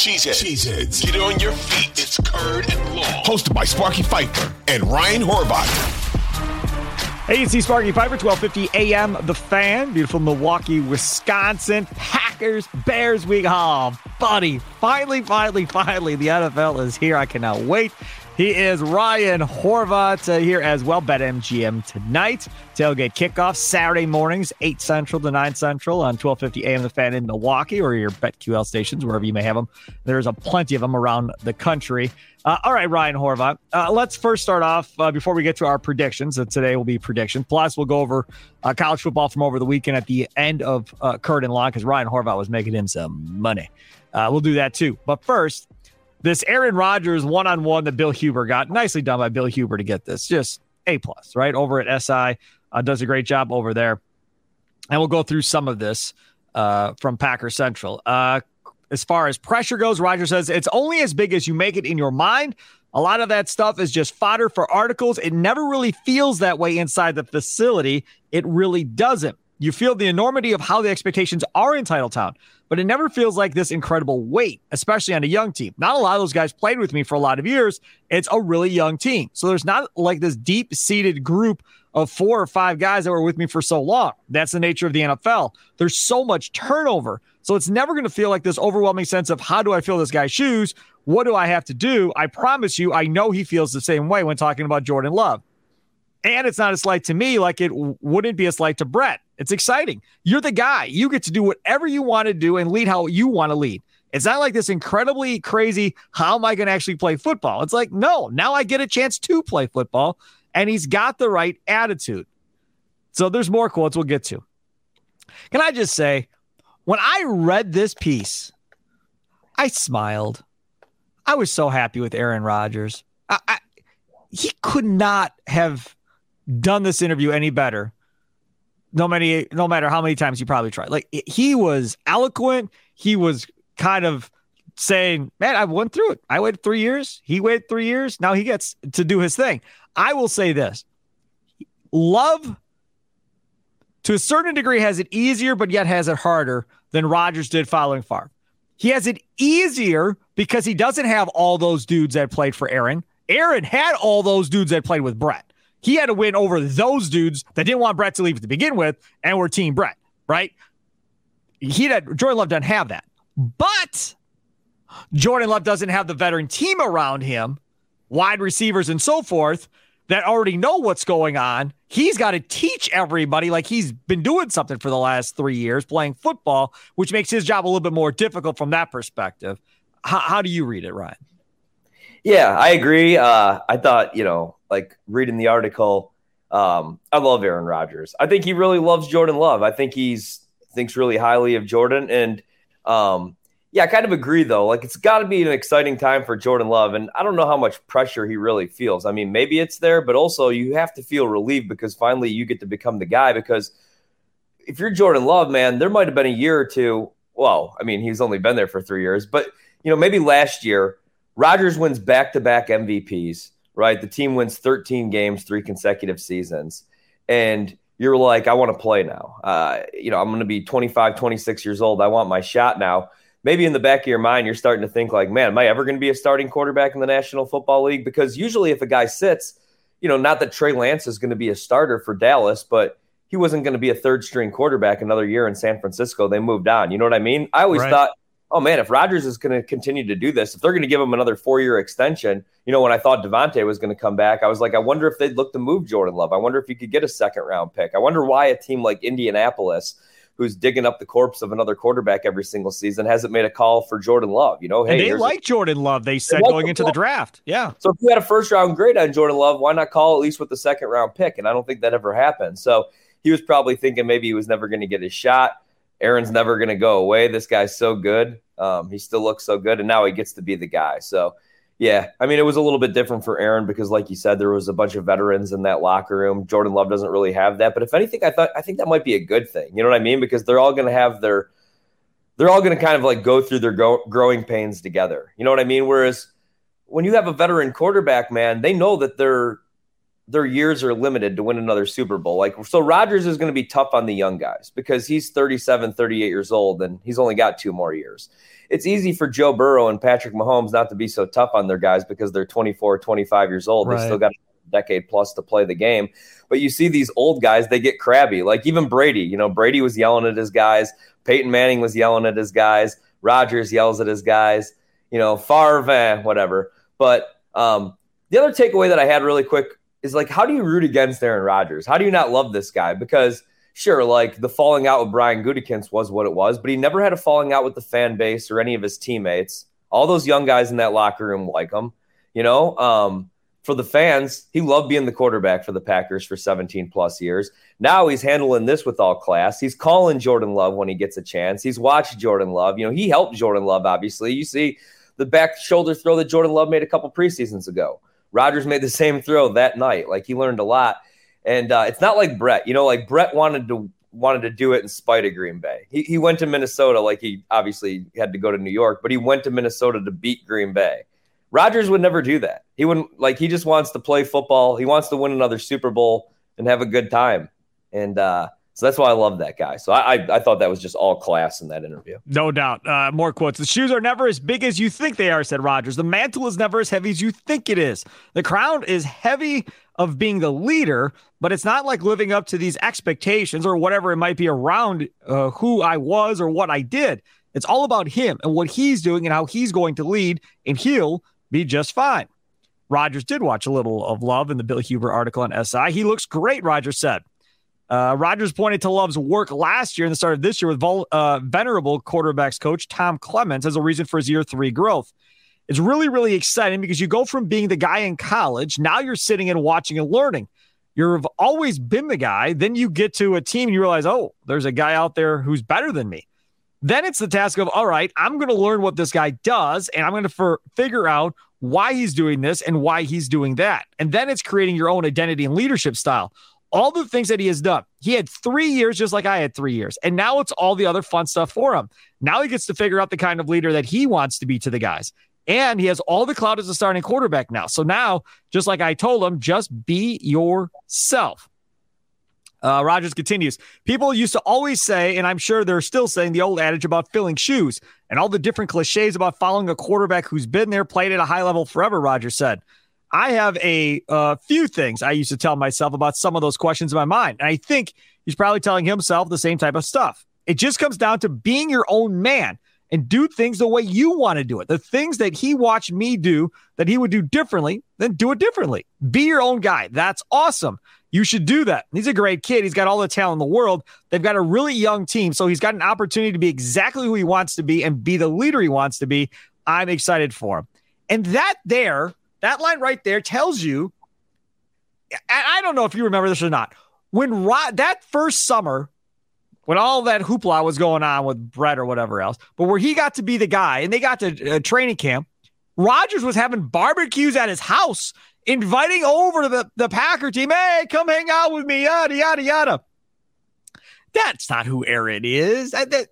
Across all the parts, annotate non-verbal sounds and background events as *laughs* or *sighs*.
Cheeseheads. Cheeseheads. Get on your feet. It's Curd and Long. Hosted by Sparky Fifer and Ryan Horvat. Hey, it's Sparky Fifer, 1250 AM, The Fan, beautiful Milwaukee, Wisconsin. Packers, Bears week. Oh, buddy, finally, finally, finally, the NFL is here. I cannot wait. He is Ryan Horvat uh, here as well. BetMGM tonight. Tailgate kickoff Saturday mornings, 8 Central to 9 Central on 1250 AM The Fan in Milwaukee or your BetQL stations, wherever you may have them. There's a plenty of them around the country. Uh, all right, Ryan Horvat. Uh, let's first start off uh, before we get to our predictions. That today will be predictions. Plus, we'll go over uh, college football from over the weekend at the end of uh, Curd and Long because Ryan Horvat was making him some money. Uh, we'll do that too. But first, this Aaron Rodgers one on one that Bill Huber got nicely done by Bill Huber to get this. Just a plus, right? Over at SI uh, does a great job over there, and we'll go through some of this uh, from Packer Central. Uh, as far as pressure goes, Roger says it's only as big as you make it in your mind. A lot of that stuff is just fodder for articles. It never really feels that way inside the facility. It really doesn't. You feel the enormity of how the expectations are in Titletown, but it never feels like this incredible weight, especially on a young team. Not a lot of those guys played with me for a lot of years. It's a really young team. So there's not like this deep seated group of four or five guys that were with me for so long. That's the nature of the NFL. There's so much turnover. So it's never going to feel like this overwhelming sense of how do I fill this guy's shoes? What do I have to do? I promise you, I know he feels the same way when talking about Jordan Love. And it's not a slight to me like it wouldn't be a slight to Brett. It's exciting. You're the guy. You get to do whatever you want to do and lead how you want to lead. It's not like this incredibly crazy, how am I going to actually play football? It's like, no, now I get a chance to play football. And he's got the right attitude. So there's more quotes we'll get to. Can I just say, when I read this piece, I smiled. I was so happy with Aaron Rodgers. I, I, he could not have done this interview any better. No many, no matter how many times you probably tried. Like he was eloquent. He was kind of saying, "Man, I went through it. I waited three years. He waited three years. Now he gets to do his thing." I will say this: Love, to a certain degree, has it easier, but yet has it harder than Rodgers did following Favre. He has it easier because he doesn't have all those dudes that played for Aaron. Aaron had all those dudes that played with Brett. He had to win over those dudes that didn't want Brett to leave to begin with and were Team Brett, right? He had Jordan Love doesn't have that. But Jordan Love doesn't have the veteran team around him, wide receivers and so forth, that already know what's going on. He's got to teach everybody like he's been doing something for the last three years playing football, which makes his job a little bit more difficult from that perspective. How, how do you read it, Ryan? Yeah, I agree. Uh, I thought, you know, like reading the article, um, I love Aaron Rodgers. I think he really loves Jordan Love. I think he's thinks really highly of Jordan. And um, yeah, I kind of agree though. Like it's got to be an exciting time for Jordan Love, and I don't know how much pressure he really feels. I mean, maybe it's there, but also you have to feel relieved because finally you get to become the guy. Because if you're Jordan Love, man, there might have been a year or two. Well, I mean, he's only been there for three years, but you know, maybe last year Rodgers wins back to back MVPs, right? The team wins 13 games, three consecutive seasons. And you're like, I want to play now. Uh, you know, I'm going to be 25, 26 years old. I want my shot now. Maybe in the back of your mind, you're starting to think, like, man, am I ever going to be a starting quarterback in the National Football League? Because usually, if a guy sits, you know, not that Trey Lance is going to be a starter for Dallas, but he wasn't going to be a third string quarterback another year in San Francisco. They moved on. You know what I mean? I always right. thought oh man, if Rodgers is going to continue to do this, if they're going to give him another four year extension, you know, when I thought Davante was going to come back, I was like, I wonder if they'd look to move Jordan Love. I wonder if you could get a second round pick. I wonder why a team like Indianapolis, who's digging up the corpse of another quarterback every single season, hasn't made a call for Jordan Love. You know, hey, and they like a, Jordan Love. They said they going into the draft. Yeah. So if you had a first round grade on Jordan Love, why not call at least with the second round pick? And I don't think that ever happened. So he was probably thinking maybe he was never going to get his shot. Aaron's never going to go away. This guy's so good. Um, he still looks so good, and now he gets to be the guy. So, yeah, I mean, it was a little bit different for Aaron because, like you said, there was a bunch of veterans in that locker room. Jordan Love doesn't really have that, but if anything, I thought I think that might be a good thing. You know what I mean? Because they're all going to have their, they're all going to kind of like go through their go- growing pains together. You know what I mean? Whereas when you have a veteran quarterback, man, they know that they're their years are limited to win another Super Bowl. Like, so Rodgers is going to be tough on the young guys because he's 37, 38 years old and he's only got two more years. it's easy for Joe Burrow and Patrick Mahomes not to be so tough on their guys because they're 24, 25 years old. Right. They still got a decade plus to play the game. But you see these old guys, they get crabby. Like even Brady, you know, Brady was yelling at his guys. Peyton Manning was yelling at his guys. Rodgers yells at his guys. You know, Favre, whatever. But um, the other takeaway that I had really quick is like, how do you root against Aaron Rodgers? How do you not love this guy? Because sure, like the falling out with Brian Gutekunst was what it was, but he never had a falling out with the fan base or any of his teammates. All those young guys in that locker room like him. You know, um, for the fans, he loved being the quarterback for the Packers for 17 plus years. Now he's handling this with all class. He's calling Jordan Love when he gets a chance. He's watched Jordan Love. You know, he helped Jordan Love, obviously. You see the back shoulder throw that Jordan Love made a couple preseasons ago. Rodgers made the same throw that night. Like he learned a lot. And uh, it's not like Brett. You know, like Brett wanted to wanted to do it in spite of Green Bay. He, he went to Minnesota, like he obviously had to go to New York, but he went to Minnesota to beat Green Bay. Rodgers would never do that. He wouldn't like he just wants to play football. He wants to win another Super Bowl and have a good time. And uh, so that's why I love that guy. So I, I, I thought that was just all class in that interview. No doubt. Uh, more quotes. The shoes are never as big as you think they are, said Rodgers. The mantle is never as heavy as you think it is. The crown is heavy of being the leader, but it's not like living up to these expectations or whatever it might be around uh, who I was or what I did. It's all about him and what he's doing and how he's going to lead, and he'll be just fine. Rodgers did watch a little of Love in the Bill Huber article on SI. He looks great, Rodgers said. Uh, Rodgers pointed to Love's work last year and the start of this year with uh, venerable quarterbacks coach Tom Clements as a reason for his year three growth. It's really, really exciting because you go from being the guy in college, now you're sitting and watching and learning. You've always been the guy. Then you get to a team and you realize, oh, there's a guy out there who's better than me. Then it's the task of, all right, I'm going to learn what this guy does and I'm going to figure out why he's doing this and why he's doing that. And then it's creating your own identity and leadership style all the things that he has done. He had three years just like I had three years. And now it's all the other fun stuff for him. Now he gets to figure out the kind of leader that he wants to be to the guys. And he has all the clout as a starting quarterback now. So now, just like I told him, just be yourself. Uh, Rodgers continues. People used to always say, and I'm sure they're still saying, the old adage about filling shoes and all the different cliches about following a quarterback who's been there, played at a high level forever, Rodgers said. I have a few things I used to tell myself about some of those questions in my mind. And I think he's probably telling himself the same type of stuff. It just comes down to being your own man and do things the way you want to do it. The things that he watched me do that he would do differently, then do it differently. Be your own guy. That's awesome. You should do that. He's a great kid. He's got all the talent in the world. They've got a really young team. So he's got an opportunity to be exactly who he wants to be and be the leader he wants to be. I'm excited for him. And that there that line right there tells you. I don't know if you remember this or not. When Rod, that first summer, when all that hoopla was going on with Brett or whatever else, but where he got to be the guy and they got to uh, training camp, Rodgers was having barbecues at his house, inviting over the, the Packer team. Hey, come hang out with me, yada, yada, yada. That's not who Aaron is. That,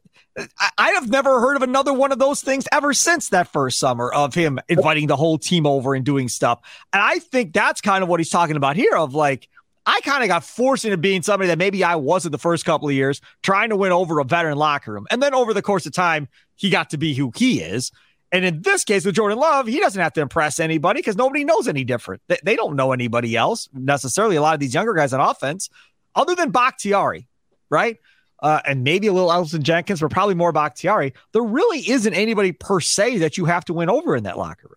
I have never heard of another one of those things ever since that first summer of him inviting the whole team over and doing stuff. And I think that's kind of what he's talking about here of like, I kind of got forced into being somebody that maybe I wasn't the first couple of years, trying to win over a veteran locker room. And then over the course of time, he got to be who he is. And in this case with Jordan Love, he doesn't have to impress anybody because nobody knows any different. They, they, don't know anybody else necessarily. A lot of these younger guys on offense, other than Bakhtiari, right? Uh, and maybe a little Elgton Jenkins, but probably more Bakhtiari, there really isn't anybody per se that you have to win over in that locker room.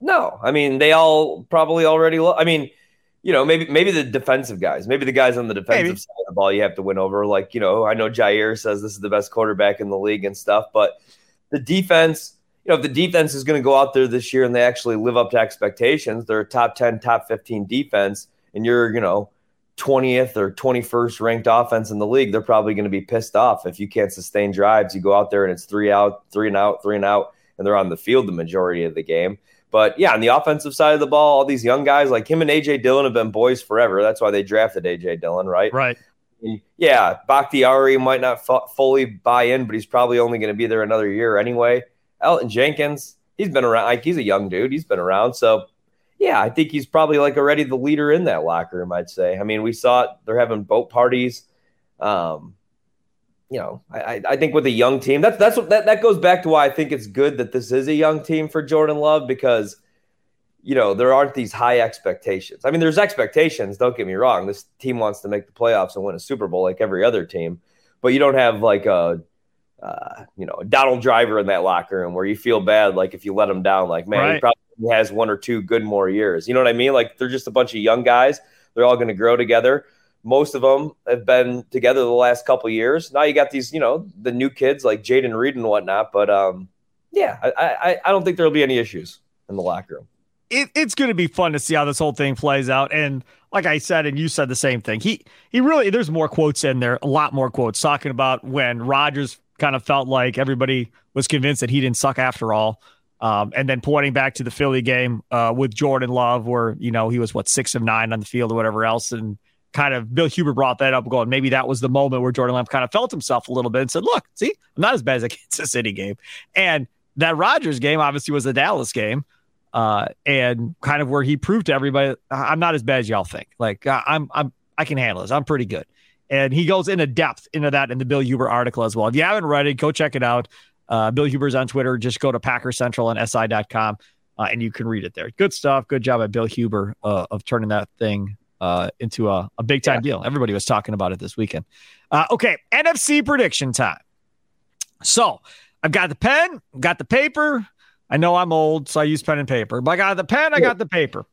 No, I mean they all probably already. Lo- I mean, you know, maybe maybe the defensive guys, maybe the guys on the defensive maybe. side of the ball, you have to win over. Like you know, I know Jaire says this is the best quarterback in the league and stuff, but the defense. You know, if the defense is going to go out there this year and they actually live up to expectations, they're a top 10, top 15 defense, and you're, you know, 20th or 21st ranked offense in the league, they're probably going to be pissed off if you can't sustain drives. You go out there and it's three out, three and out, three and out, and they're on the field the majority of the game. But yeah, on the offensive side of the ball, all these young guys like him and AJ Dillon have been boys forever. That's why they drafted AJ Dillon, right? Right. Yeah, Bakhtiari might not f- fully buy in, but he's probably only going to be there another year anyway. Elton Jenkins, he's been around. Like he's a young dude. He's been around. So yeah, I think he's probably like already the leader in that locker room. I'd say. I mean, we saw it; they're having boat parties. Um, you know, I, I think with a young team, that's that's what that, that goes back to why I think it's good that this is a young team for Jordan Love because you know there aren't these high expectations. I mean, there's expectations. Don't get me wrong. This team wants to make the playoffs and win a Super Bowl like every other team, but you don't have like a uh, you know Donald Driver in that locker room where you feel bad like if you let him down. Like man, right. he probably has one or two good more years. You know what I mean? Like they're just a bunch of young guys. They're all going to grow together most of them have been together the last couple years. Now you got these, you know, the new kids like Jayden Reed and whatnot. But um, yeah, I, I, I don't think there'll be any issues in the locker room. It, it's going to be fun to see how this whole thing plays out. And like I said, and you said the same thing. He he really there's more quotes in there, a lot more quotes talking about when Rodgers kind of felt like everybody was convinced that he didn't suck after all. Um, and then pointing back to the Philly game uh, with Jordan Love, where you know he was what six of nine on the field or whatever else, and kind of Bill Huber brought that up, going maybe that was the moment where Jordan Love kind of felt himself a little bit and said, "Look, see, I'm not as bad as a *laughs* Kansas City game." And that Rodgers game obviously was a Dallas game, uh, and kind of where he proved to everybody, "I'm not as bad as y'all think. Like I'm, I'm, I can handle this. I'm pretty good." And he goes into depth into that in the Bill Huber article as well. If you haven't read it, go check it out. Uh, Bill Huber's on Twitter. Just go to Packer Central and SI.com. Uh, and you can read it there. Good stuff. Good job at Bill Huber uh, of turning that thing uh, into a, a big time yeah. deal. Everybody was talking about it this weekend. Uh, okay, NFC prediction time. So I've got the pen, got the paper. I know I'm old, so I use pen and paper, but I got the pen, I got the paper.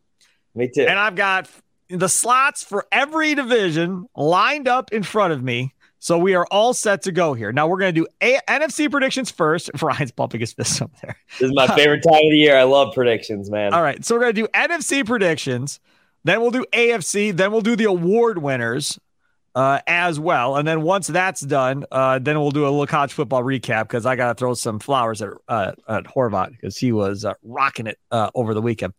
Me too. And I've got the slots for every division lined up in front of me. So we are all set to go here. Now we're going to do a- NFC predictions first. *laughs* Ryan's bumping his fist up there. This is my favorite time of the year. I love predictions, man. All right. So we're going to do NFC predictions. Then we'll do AFC. Then we'll do the award winners uh, as well. And then once that's done, uh, then we'll do a little college football recap because I got to throw some flowers at, uh, at Horvat because he was uh, rocking it uh, over the weekend.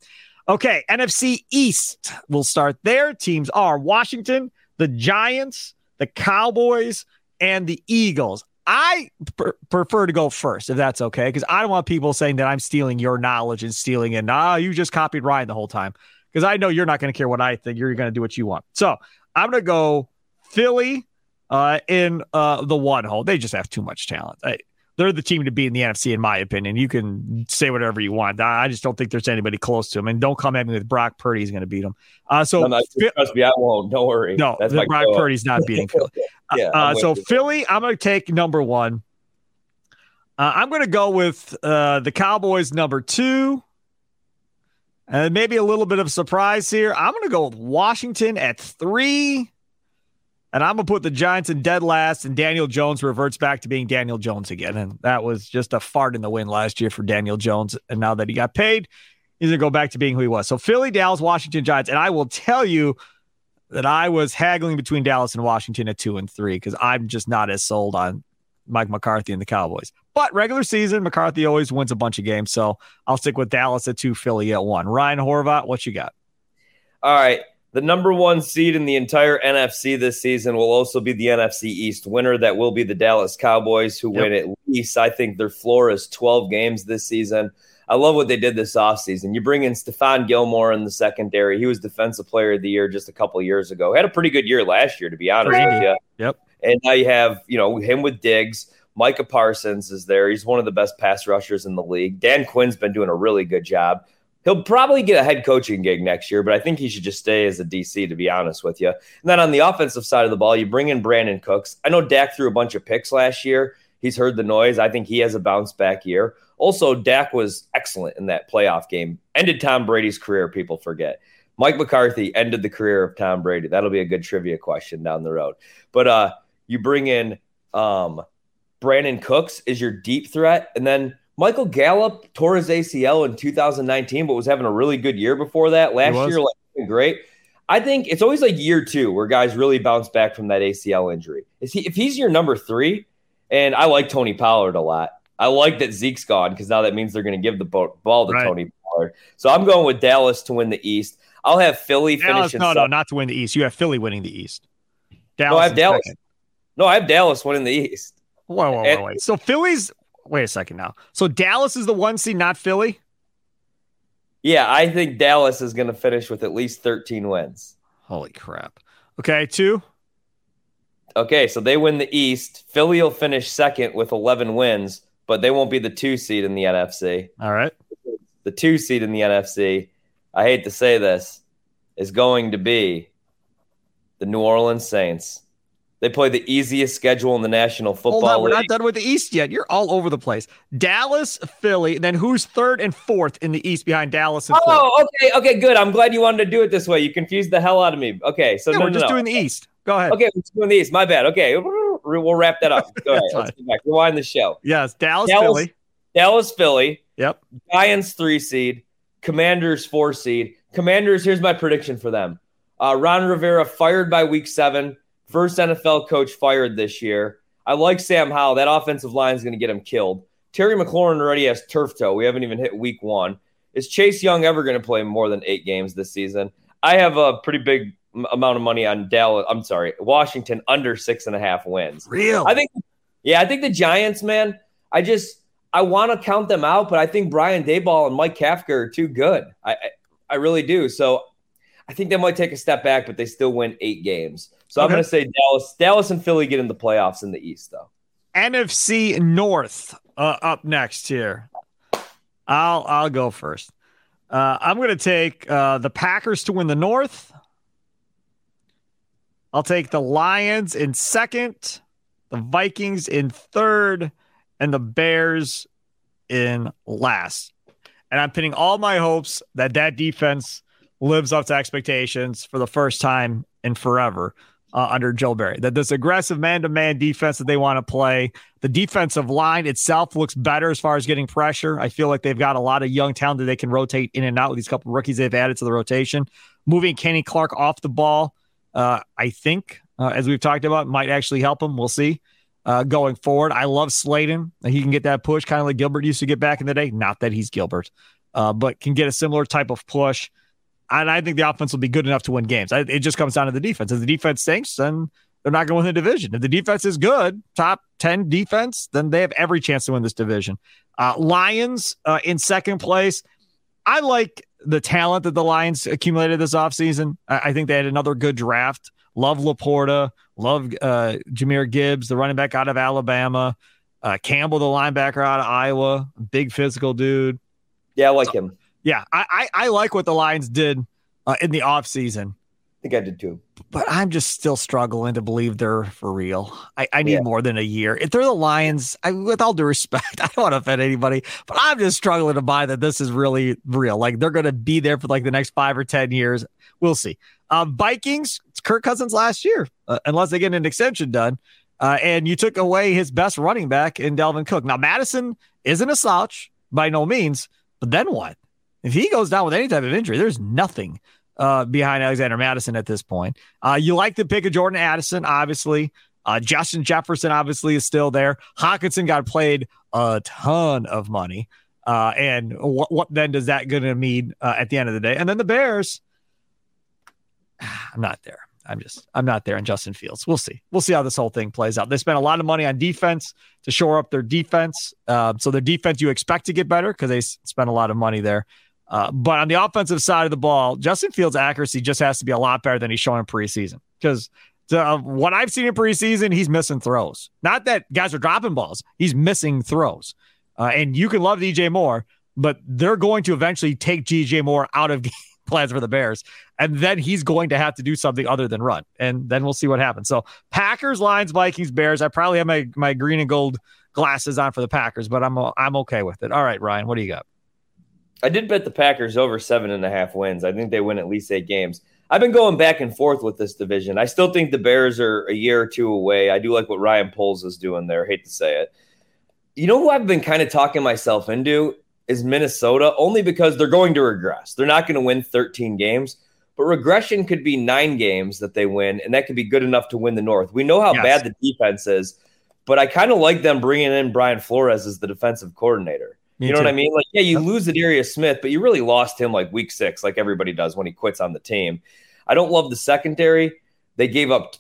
Okay, NFC East. We'll start there. Teams are Washington, the Giants, the Cowboys, and the Eagles. I pr- prefer to go first, if that's okay, because I don't want people saying that I'm stealing your knowledge and stealing it. Nah, you just copied Ryan the whole time because I know you're not going to care what I think. You're going to do what you want. So I'm going to go Philly uh, in uh, the one hole. They just have too much talent. I, they're the team to beat in the NFC, in my opinion. You can say whatever you want. I just don't think there's anybody close to them. And don't come at me with Brock Purdy's going to beat them. Uh, so no, no, trust me, I won't. Don't worry. No, That's Brock Purdy's not beating Philly. *laughs* yeah, uh, so Philly, I'm going to take number one. Uh, I'm going to go with uh, the Cowboys number two. And maybe a little bit of surprise here. I'm going to go with Washington at three. And I'm going to put the Giants in dead last, and Daniel Jones reverts back to being Daniel Jones again. And that was just a fart in the wind last year for Daniel Jones. And now that he got paid, he's going to go back to being who he was. So Philly, Dallas, Washington, Giants. And I will tell you that I was haggling between Dallas and Washington at two and three because I'm just not as sold on Mike McCarthy and the Cowboys. But regular season, McCarthy always wins a bunch of games. So I'll stick with Dallas at two, Philly at one. Ryan Horvat, what you got? All right. The number one seed in the entire NFC this season will also be the NFC East winner. That will be the Dallas Cowboys, who yep. win at least, I think their floor is 12 games this season. I love what they did this offseason. You bring in Stephon Gilmore in the secondary. He was Defensive Player of the Year just a couple years ago. Had a pretty good year last year, to be honest with you. Yep. And now you have, you know, him with Diggs. Micah Parsons is there. He's one of the best pass rushers in the league. Dan Quinn's been doing a really good job. He'll probably get a head coaching gig next year, but I think he should just stay as a DC, to be honest with you. And then on the offensive side of the ball, you bring in Brandin Cooks. I know Dak threw a bunch of picks last year. He's heard the noise. I think he has a bounce back year. Also, Dak was excellent in that playoff game. Ended Tom Brady's career, people forget. Mike McCarthy ended the career of Tom Brady. That'll be a good trivia question down the road. But uh you bring in um, Brandin Cooks is your deep threat, and then Michael Gallup tore his ACL in 2019, but was having a really good year before that. Last year, like great. I think it's always like year two where guys really bounce back from that ACL injury. Is he if he's your number three? And I like Tony Pollard a lot. I like that Zeke's gone because now that means they're going to give the ball to right. Tony Pollard. So I'm going with Dallas to win the East. I'll have Philly Dallas, finish. No, no, not to win the East. You have Philly winning the East. Dallas no, I have Dallas. Second. No, I have Dallas winning the East. Whoa, whoa, whoa, wait. So Philly's wait a second now. So Dallas is the one seed, not Philly. Yeah, I think Dallas is going to finish with at least 13 wins. Holy crap. Okay, two. Okay, so they win the East. Philly will finish second with 11 wins, but they won't be the two seed in the NFC. All right. The two seed in the NFC, I hate to say this, is going to be the New Orleans Saints. They play the easiest schedule in the National Football Hold on, League. we're not done with the East yet. You're all over the place. Dallas, Philly, then who's third and fourth in the East behind Dallas and Philly? Oh, okay, okay, good. I'm glad you wanted to do it this way. You confused the hell out of me. Okay, so Yeah, no, we're just no. doing the East. Go ahead. Okay, we're doing the East. My bad. Okay, we'll wrap that up. Go *laughs* ahead. Let's get back. Rewind the show. Yes, Dallas, Dallas- Philly. Dallas, Philly, Yep. Giants three seed, Commanders four seed. Commanders. Here's my prediction for them. Uh, Ron Rivera fired by week seven. First NFL coach fired this year. I like Sam Howell. That offensive line is going to get him killed. Terry McLaurin already has turf toe. We haven't even hit week one. Is Chase Young ever going to play more than eight games this season? I have a pretty big m- amount of money on Dallas. I'm sorry, Washington under six and a half wins. Real. I think, yeah, I think the Giants, man. I just I want to count them out, but I think Brian Daboll and Mike Kafka are too good. I, I I really do. So I think they might take a step back, but they still win eight games. So I'm going to say Dallas, Dallas and Philly get in the playoffs in the East, though. NFC North uh, up next here. I'll I'll go first. Uh, I'm going to take uh, the Packers to win the North. I'll take the Lions in second, the Vikings in third, and the Bears in last. And I'm pinning all my hopes that that defense lives up to expectations for the first time in forever uh, under Joe Barry. That this aggressive man-to-man defense that they want to play, the defensive line itself looks better as far as getting pressure. I feel like they've got a lot of young talent that they can rotate in and out with these couple rookies they've added to the rotation. Moving Kenny Clark off the ball, uh, I think, uh, as we've talked about, might actually help him. We'll see. Uh, going forward, I love Slaton. He can get that push, kind of like Gilbert used to get back in the day. Not that he's Gilbert, uh, but can get a similar type of push and I think the offense will be good enough to win games. I, it just comes down to the defense. If the defense stinks, then they're not going to win the division. If the defense is good, top 10 defense, then they have every chance to win this division. Uh, Lions uh, in second place. I like the talent that the Lions accumulated this offseason. I, I think they had another good draft. Love LaPorta. Love uh, Jahmyr Gibbs, the running back out of Alabama. Uh, Campbell, the linebacker out of Iowa. Big physical dude Yeah, I like him. Yeah, I, I, I like what the Lions did uh, in the offseason, I think I did too. but I'm just still struggling to believe they're for real. I, I need Yeah. more than a year. If they're the Lions, I, with all due respect, *laughs* I don't want to offend anybody, but I'm just struggling to buy that this is really real. Like they're going to be there for like the next five or 10 years. We'll see. Um, Vikings, it's Kirk Cousins last year, uh, unless they get an extension done. Uh, and you took away his best running back in Dalvin Cook. Now, Mattison isn't a slouch by no means, but then what? If he goes down with any type of injury, there's nothing uh, behind Alexander Mattison at this point. Uh, you like the pick of Jordan Addison, obviously. Uh, Justin Jefferson obviously is still there. Hockenson got played a ton of money. Uh, and what, what then does that going to mean uh, at the end of the day? And then the Bears, *sighs* I'm not there. I'm just, I'm not there in Justin Fields. We'll see. We'll see how this whole thing plays out. They spent a lot of money on defense to shore up their defense. Uh, so their defense you expect to get better because they spent a lot of money there. Uh, but on the offensive side of the ball, Justin Fields' accuracy just has to be a lot better than he's showing in preseason. Because uh, what I've seen in preseason, he's missing throws. Not that guys are dropping balls, he's missing throws. Uh, and you can love DJ Moore, but they're going to eventually take DJ Moore out of *laughs* game plans for the Bears. And then he's going to have to do something other than run. And then we'll see what happens. So Packers, Lions, Vikings, Bears. I probably have my, my green and gold glasses on for the Packers, but I'm I'm okay with it. All right, Ryan, what do you got? I did bet the Packers over seven and a half wins. I think they win at least eight games. I've been going back and forth with this division. I still think the Bears are a year or two away. I do like what Ryan Poles is doing there. hate to say it. You know who I've been kind of talking myself into is Minnesota, only because they're going to regress. They're not going to win 13 games, but regression could be nine games that they win, and that could be good enough to win the North. We know how Yes. bad the defense is, but I kind of like them bringing in Brian Flores as the defensive coordinator. Me you know too. what I mean? Like, yeah, you lose Darius Smith, but you really lost him like week six, like everybody does when he quits on the team. I don't love the secondary. They gave up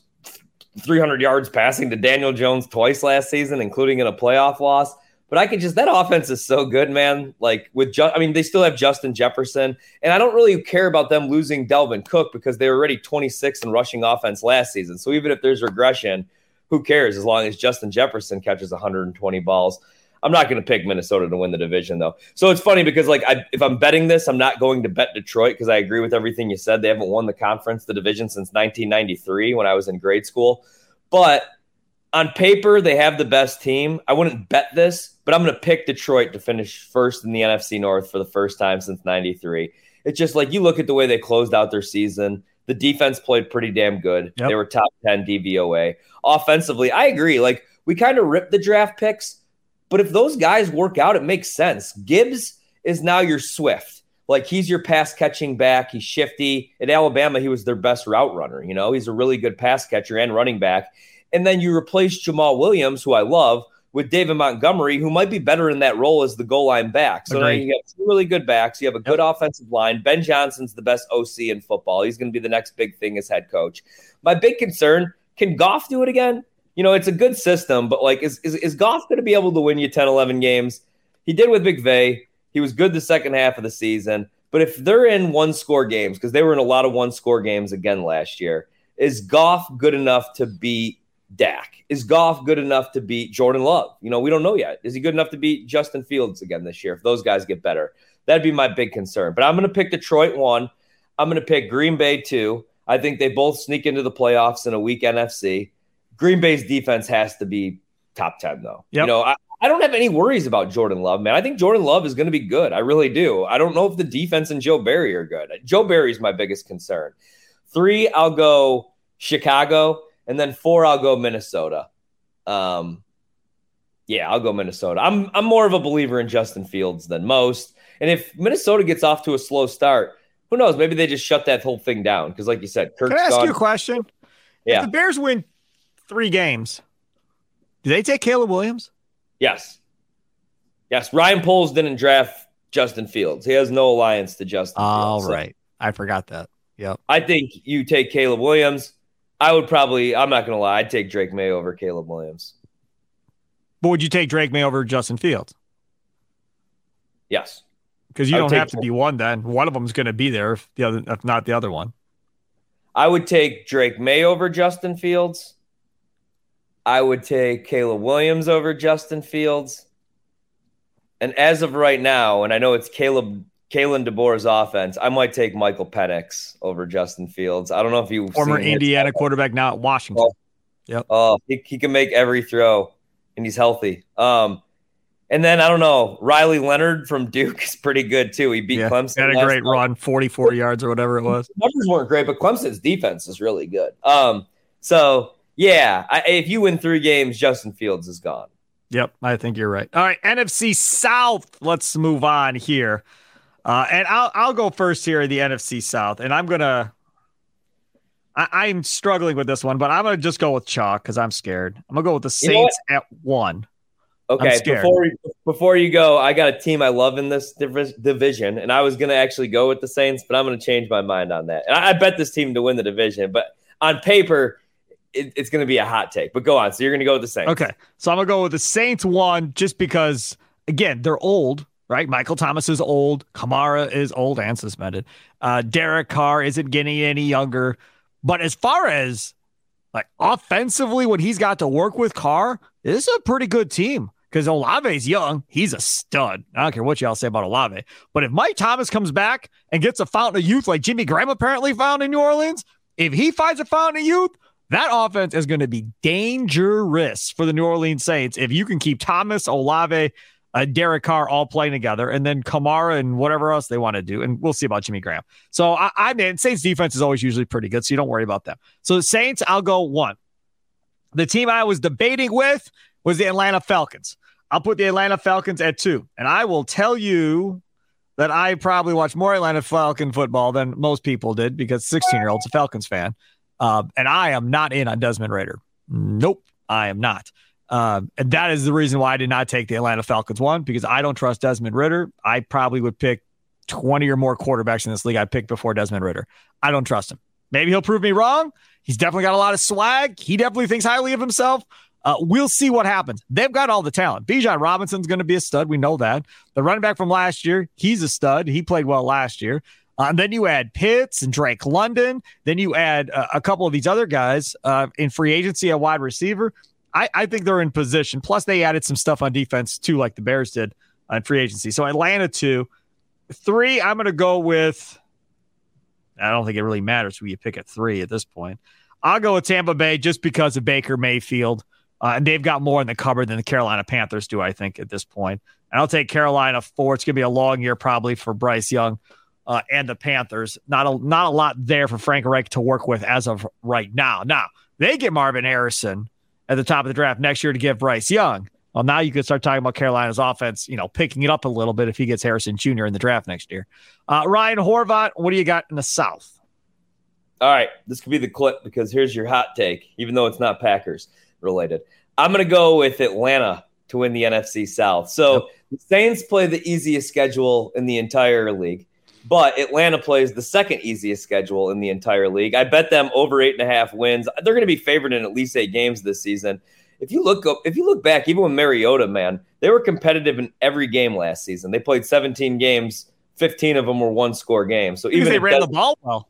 300 yards passing to Daniel Jones twice last season, including in a playoff loss. But I could just that offense is so good, man. Like with, Ju- I mean, they still have Justin Jefferson, and I don't really care about them losing Dalvin Cook because they were already 26 in rushing offense last season. So even if there's regression, who cares as long as Justin Jefferson catches 120 balls. I'm not going to pick Minnesota to win the division though. So it's funny because like I, if I'm betting this, I'm not going to bet Detroit because I agree with everything you said. They haven't won the conference, the division since 1993 when I was in grade school. But on paper, they have the best team. I wouldn't bet this, but I'm going to pick Detroit to finish first in the NFC North for the first time since 93. It's just like you look at the way they closed out their season. The defense played pretty damn good. Yep. They were top 10 DVOA. Offensively, I agree. Like we kind of ripped the draft picks, but if those guys work out, it makes sense. Gibbs is now your Swift. Like he's your pass catching back. He's shifty. At Alabama, he was their best route runner. You know, he's a really good pass catcher and running back. And then you replace Jamaal Williams, who I love, with David Montgomery, who might be better in that role as the goal line back. So Agreed. now you have two really good backs. You have a good yep. offensive line. Ben Johnson's the best OC in football. He's going to be the next big thing as head coach. My big concern can Goff do it again? You know, it's a good system, but like, is, is, is Goff going to be able to win you 10, 11 games? He did with McVay. He was good the second half of the season. But if they're in one score games, because they were in a lot of one score games again last year, is Goff good enough to beat Dak? Is Goff good enough to beat Jordan Love? You know, we don't know yet. Is he good enough to beat Justin Fields again this year if those guys get better? That'd be my big concern. But I'm going to pick Detroit one. I'm going to pick Green Bay two. I think they both sneak into the playoffs in a weak NFC. Green Bay's defense has to be top 10, though. Yep. You know, I, I don't have any worries about Jordan Love, man. I think Jordan Love is going to be good. I really do. I don't know if the defense and Joe Barry are good. Joe Barry's my biggest concern. Three, I'll go Chicago. And then four, I'll go Minnesota. Um, yeah, I'll go Minnesota. I'm I'm more of a believer in Justin Fields than most. And if Minnesota gets off to a slow start, who knows? Maybe they just shut that whole thing down because, like you said, Kirk. Can I ask gone. you a question? Yeah. If the Bears win three games, do they take Caleb Williams? Yes. Yes. Ryan Poles didn't draft Justin Fields. He has no alliance to Justin. All Fields, right, so. I forgot that. Yep. I think you take Caleb Williams. I would probably, I'm not going to lie, I'd take Drake Maye over Caleb Williams. But would you take Drake Maye over Justin Fields? Yes. Because you don't have to be one then. One of them is going to be there if the other, if not the other one. I would take Drake Maye over Justin Fields. I would take Caleb Williams over Justin Fields. And as of right now, and I know it's Caleb Kalen DeBoer's offense, I might take Michael Penix over Justin Fields. I don't know if you former Indiana quarterback now at Washington. Oh, yep. Oh, he, he can make every throw, and he's healthy. Um, and then I don't know, Riley Leonard from Duke *laughs* is pretty good too. He beat yeah, Clemson. Had a great run, 44 yards or whatever it was. numbers weren't great, but Clemson's defense is really good. Um, so yeah, I, if you win three games, Justin Fields is gone. Yep, I think you're right. All right, NFC South. Let's move on here. Uh, and I'll I'll go first here in the NFC South, and I'm gonna. I, am struggling with this one, but I'm gonna just go with chalk because I'm scared. I'm gonna go with the Saints you know at one. Okay, before before you go, I got a team I love in this division, and I was gonna actually go with the Saints, but I'm gonna change my mind on that. And I, I bet this team to win the division, but on paper, it, it's gonna be a hot take. But go on. So you're gonna go with the Saints. Okay, so I'm gonna go with the Saints one, just because again they're old right? Michael Thomas is old. Kamara is old and suspended. Uh, Derek Carr isn't getting any younger. But as far as like offensively, what he's got to work with, Carr, this is a pretty good team because Olave's young. He's a stud. I don't care what y'all say about Olave. But if Mike Thomas comes back and gets a fountain of youth like Jimmy Graham apparently found in New Orleans, if he finds a fountain of youth, that offense is going to be dangerous for the New Orleans Saints if you can keep Thomas, Olave, uh, Derek Carr all playing together, and then Kamara and whatever else they want to do. And we'll see about Jimmy Graham. So I, I mean, Saints defense is always usually pretty good, so you don't worry about them. So the Saints, I'll go one. The team I was debating with was the Atlanta Falcons. I'll put the Atlanta Falcons at two, and I will tell you that I probably watched more Atlanta Falcon football than most people did because 16 year old's a Falcons fan, uh, and I am not in on Desmond Ridder. Nope, I am not. Um, and that is the reason why I did not take the Atlanta Falcons one because I don't trust Desmond Ridder. I probably would pick 20 or more quarterbacks in this league I picked before Desmond Ridder. I don't trust him. Maybe he'll prove me wrong. He's definitely got a lot of swag. He definitely thinks highly of himself. Uh, we'll see what happens. They've got all the talent. Bijan Robinson's going to be a stud. We know that. The running back from last year, he's a stud. He played well last year. Uh, then you add Pitts and Drake London. Then you add uh, a couple of these other guys uh, in free agency at wide receiver. I, I, think they're in position. Plus, they added some stuff on defense too, like the Bears did on free agency. So Atlanta two, three. I'm going to go with. I don't think it really matters who you pick at three at this point. I'll go with Tampa Bay just because of Baker Mayfield. Uh, and they've got more in the cupboard than the Carolina Panthers do, I think, at this point. And I'll take Carolina four. It's going to be a long year probably for Bryce Young uh, and the Panthers. Not a not a lot there for Frank Reich to work with as of right now. Now they get Marvin Harrison at the top of the draft next year to give Bryce Young. Well, now you could start talking about Carolina's offense, you know, picking it up a little bit if he gets Harrison Jr. in the draft next year. Uh, Ryan Horvat, what do you got in the South? All right, this could be the clip because here's your hot take, even though it's not Packers related. I'm going to go with Atlanta to win the NFC South. So yep. the Saints play the easiest schedule in the entire league, but Atlanta plays the second easiest schedule in the entire league. I bet them over eight and a half wins. They're going to be favored in at least eight games this season. If you look up, if you look back, even with Mariota, man, they were competitive in every game last season. They played 17 games, 15 of them were one score games. So even they ran the ball well.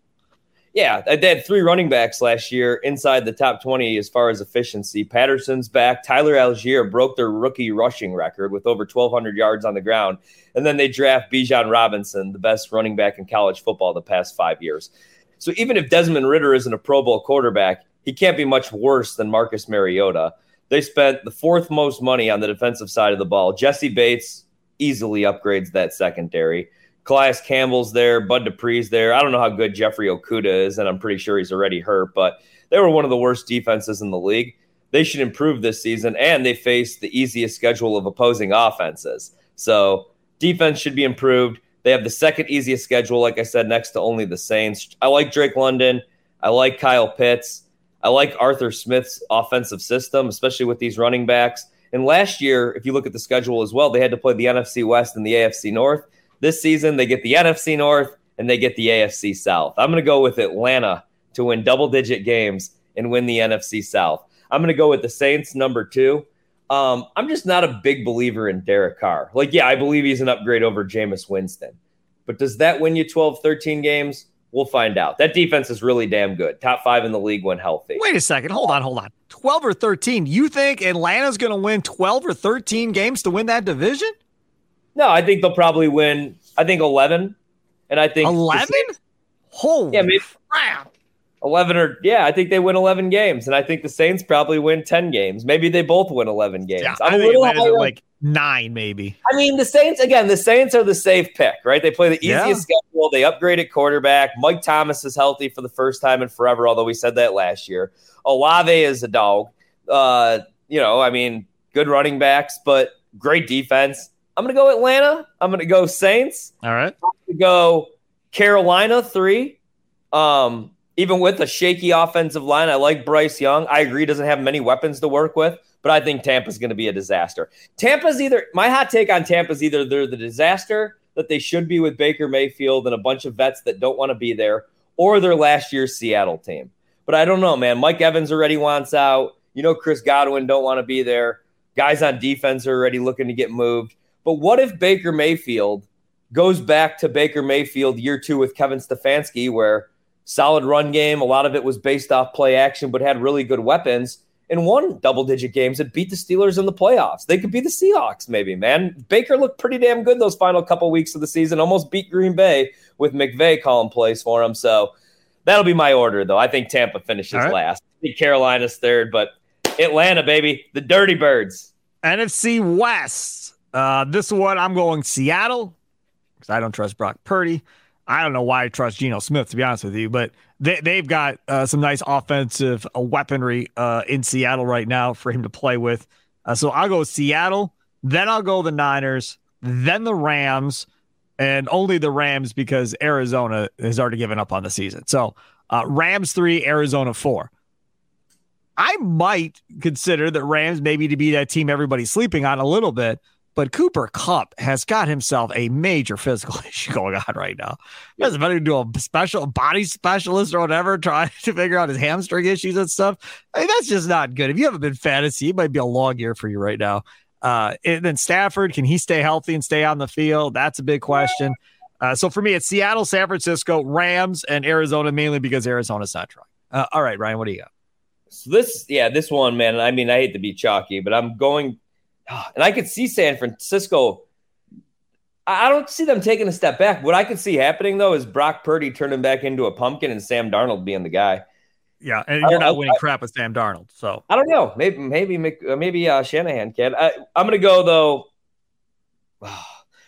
Yeah, they had three running backs last year inside the top 20 as far as efficiency. Patterson's back. Tyler Allgeier broke their rookie rushing record with over 1,200 yards on the ground. And then they draft Bijan Robinson, the best running back in college football the past five years. So even if Desmond Ridder isn't a Pro Bowl quarterback, he can't be much worse than Marcus Mariota. They spent the fourth most money on the defensive side of the ball. Jessie Bates easily upgrades that secondary. Calais Campbell's there, Bud Dupree's there. I don't know how good Jeffrey Okudah is, and I'm pretty sure he's already hurt, but they were one of the worst defenses in the league. They should improve this season, and they face the easiest schedule of opposing offenses. So defense should be improved. They have the second easiest schedule, like I said, next to only the Saints. I like Drake London. I like Kyle Pitts. I like Arthur Smith's offensive system, especially with these running backs. And last year, if you look at the schedule as well, they had to play the NFC West and the AFC North. This season, they get the NFC North and they get the AFC South. I'm going to go with Atlanta to win double digit games and win the NFC South. I'm going to go with the Saints number two. Um, I'm just not a big believer in Derek Carr. Like, yeah, I believe he's an upgrade over Jameis Winston. But does that win you 12, 13 games? We'll find out. That defense is really damn good. Top five in the league when healthy. Wait a second. Hold on. Hold on. 12 or 13. You think Atlanta's going to win 12 or 13 games to win that division? No, I think they'll probably win. I think eleven, and I think eleven. Holy yeah, maybe crap! Eleven or yeah, I think they win eleven games, and I think the Saints probably win ten games. Maybe they both win eleven games. Yeah, I'm I think little like nine, maybe. I mean, the Saints again. The Saints are the safe pick, right? They play the easiest yeah. schedule. They upgraded quarterback. Mike Thomas is healthy for the first time in forever, although we said that last year. Olave is a dog. Uh, you know, I mean, good running backs, but great defense. I'm going to go Atlanta. I'm going to go Saints. All right. I'm going to go Carolina three. Um, even with a shaky offensive line, I like Bryce Young. I agree, doesn't have many weapons to work with, but I think Tampa's going to be a disaster. Tampa's either my hot take on Tampa's either they're the disaster that they should be with Baker Mayfield and a bunch of vets that don't want to be there, or their last year's Seattle team. But I don't know, man. Mike Evans already wants out. You know, Chris Godwin don't want to be there. Guys on defense are already looking to get moved. But what if Baker Mayfield goes back to Baker Mayfield year two with Kevin Stefanski, where solid run game, a lot of it was based off play action, but had really good weapons and won double digit games and beat the Steelers in the playoffs. They could be the Seahawks, maybe, man. Baker looked pretty damn good those final couple weeks of the season, almost beat Green Bay with McVay calling plays for him. So that'll be my order, though. I think Tampa finishes right. last. I think Carolina's third, but Atlanta, baby, the Dirty Birds. NFC West. Uh, this one, I'm going Seattle because I don't trust Brock Purdy. I don't know why I trust Geno Smith, to be honest with you, but they, they've got uh, some nice offensive uh, weaponry uh, in Seattle right now for him to play with. Uh, so I'll go Seattle, then I'll go the Niners, then the Rams, and only the Rams because Arizona has already given up on the season. So uh, Rams three, Arizona four. I might consider the Rams maybe to be that team everybody's sleeping on a little bit but Cooper Kupp has got himself a major physical *laughs* issue going on right now. He has better do a special body specialist or whatever, trying to figure out his hamstring issues and stuff. I mean, that's just not good. If you haven't been fantasy, it might be a long year for you right now. Uh, and then Stafford, can he stay healthy and stay on the field? That's a big question. Uh, so for me, it's Seattle, San Francisco, Rams, and Arizona, mainly because Arizona's not trying. Uh, all right, Ryan, what do you got? So this, yeah, this one, man. I mean, I hate to be chalky, but I'm going, *sighs* and I could see San Francisco. I don't see them taking a step back. What I could see happening though is Brock Purdy turning back into a pumpkin and Sam Darnold being the guy. Yeah, and you're not winning I, crap with Sam Darnold. So I don't know. Maybe maybe maybe uh, Shanahan can. I, I'm going to go though. *sighs*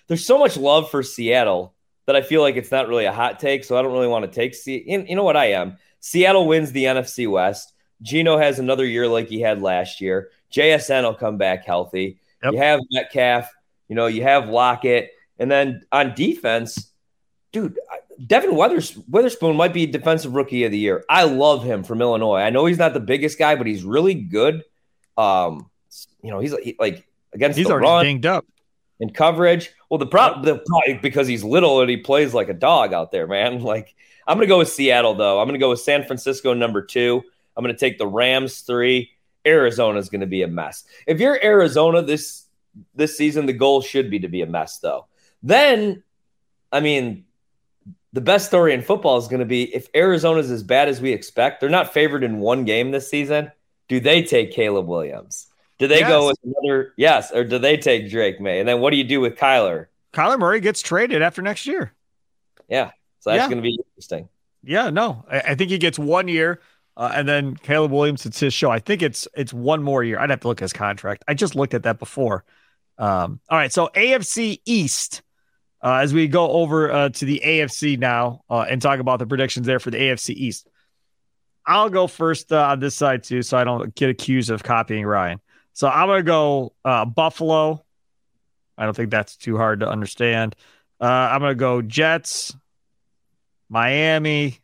There's so much love for Seattle that I feel like it's not really a hot take. So I don't really want to take. See, you know what I am. Seattle wins the NFC West. Geno has another year like he had last year. JSN will come back healthy. Yep. You have Metcalf. You know you have Lockett, and then on defense, dude, Devin Weathers, Witherspoon might be defensive rookie of the year. I love him from Illinois. I know he's not the biggest guy, but he's really good. Um, you know, he's he, like against he's the already run dinged up in coverage. Well, the problem, the problem because he's little and he plays like a dog out there, man. *laughs* Like I'm gonna go with Seattle though. I'm gonna go with San Francisco number two. I'm gonna take the Rams three. Arizona is gonna be a mess. If you're Arizona this this season, the goal should be to be a mess though. Then, I mean, the best story in football is going to be if Arizona's as bad as we expect, they're not favored in one game this season. Do they take Caleb Williams? Do they yes. go with another? Yes, or do they take Drake Maye? And then what do you do with Kyler? Kyler Murray gets traded after next year. Yeah, so that's yeah. going to be interesting. Yeah, no, I, I think he gets one year, uh, and then Caleb Williams. It's his show. I think it's it's one more year. I'd have to look at his contract. I just looked at that before. Um, all right, so AFC East. Uh, as we go over uh, to the AFC now uh, and talk about the predictions there for the AFC East. I'll go first uh, on this side too, so I don't get accused of copying Ryan. So I'm to go uh, Buffalo. I don't think that's too hard to understand. I'm to go Jets, Miami,